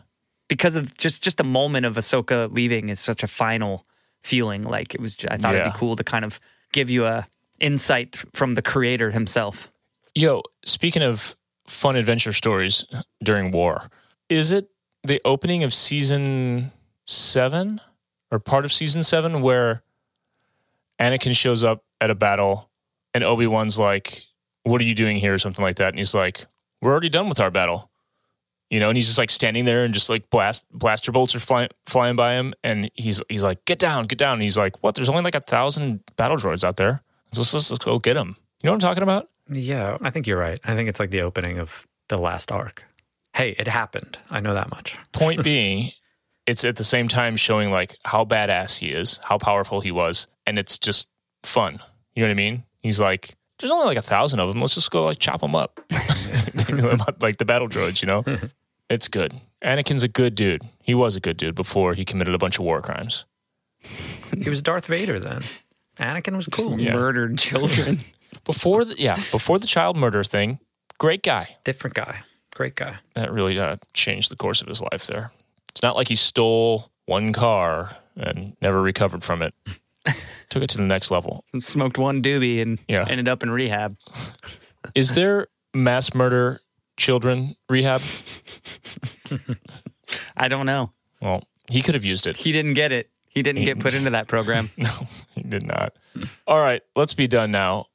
Because of just just the moment of Ahsoka leaving is such a final feeling. Like it was, I thought it'd be cool to kind of give you a insight from the creator himself. Yo, speaking of fun adventure stories during war, is it the opening of season seven or part of season seven where Anakin shows up at a battle and Obi Wan's like, What are you doing here? or something like that. And he's like, We're already done with our battle. You know, and he's just like standing there and just like blast blaster bolts are flying flying by him. And he's he's like, Get down, get down. And he's like, What? There's only like a thousand battle droids out there. Let's, let's, let's go get them. You know what I'm talking about? Yeah, I think you're right. I think it's like the opening of the last arc. Hey, it happened. I know that much. *laughs* Point being, it's at the same time showing like how badass he is, how powerful he was, and it's just fun. You know what I mean? He's like, there's only like a thousand of them. Let's just go like chop them up, *laughs* like the battle droids. You know, *laughs* it's good. Anakin's a good dude. He was a good dude before he committed a bunch of war crimes. He was Darth Vader then. Anakin was cool. Yeah. Murdered *laughs* children. Before the yeah, before the child murder thing, great guy. Different guy. Great guy. That really uh, changed the course of his life. There, it's not like he stole one car and never recovered from it. *laughs* Took it to the next level. Smoked one doobie and Yeah. ended up in rehab. Is there mass murder children rehab? *laughs* I don't know. Well, he could have used it. He didn't get it. He didn't get put into that program. *laughs* No, he did not. All right, let's be done now.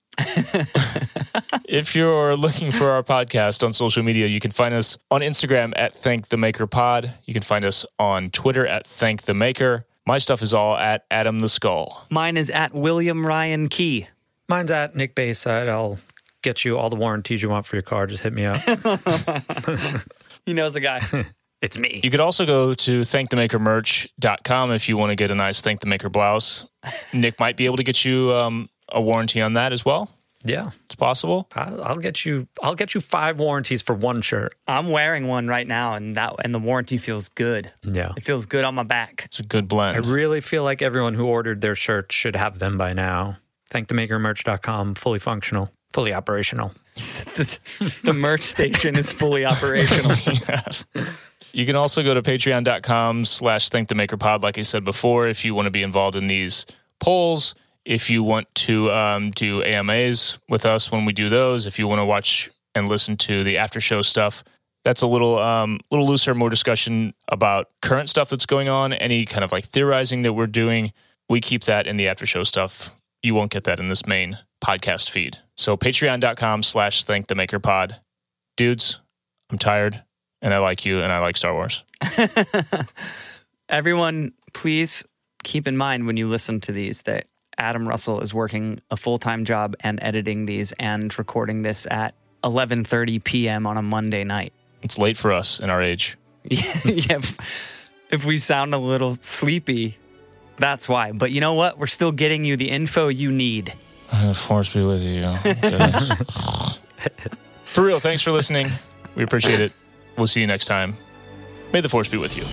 if you're looking for our podcast on social media, you can find us on Instagram at Thank the Maker Pod. You can find us on Twitter at Thank the Maker. My stuff is all at Adam the Skull. Mine is at William Ryan Key. Mine's at Nick Bayside. I'll get you all the warranties you want for your car. Just hit me up. *laughs* He knows a guy. *laughs* it's me. You could also go to thankthemakermerch.com if you want to get a nice Thank the Maker blouse. Nick might be able to get you um, a warranty on that as well. Yeah, It's possible. I'll, I'll get you. I'll get you five warranties for one shirt. I'm wearing one right now, and that and the warranty feels good. Yeah. It feels good on my back. It's a good blend. I really feel like everyone who ordered their shirts should have them by now. Thankthemakermerch.com, fully functional, fully operational. the, *laughs* the merch station is fully operational. *laughs* yes. You can also go to patreon.com slash thank the like I said before, if you want to be involved in these polls, if you want to um, do AMAs with us when we do those, if you want to watch and listen to the after show stuff. That's a little um, little looser, more discussion about current stuff that's going on, any kind of like theorizing that we're doing. We keep that in the after show stuff. You won't get that in this main podcast feed. So patreon.com slash thank the maker pod. Dudes, I'm tired and I like you and I like Star Wars. *laughs* Everyone, please keep in mind when you listen to these that Adam Russell is working a full time job and editing these and recording this at 11:30 p.m. on a Monday night. It's late for us in our age. *laughs* yeah, if, if we sound a little sleepy, that's why. But you know what? We're still getting you the info you need. Force be with you. *laughs* for real, thanks for listening. We appreciate it. We'll see you next time. May the force be with you.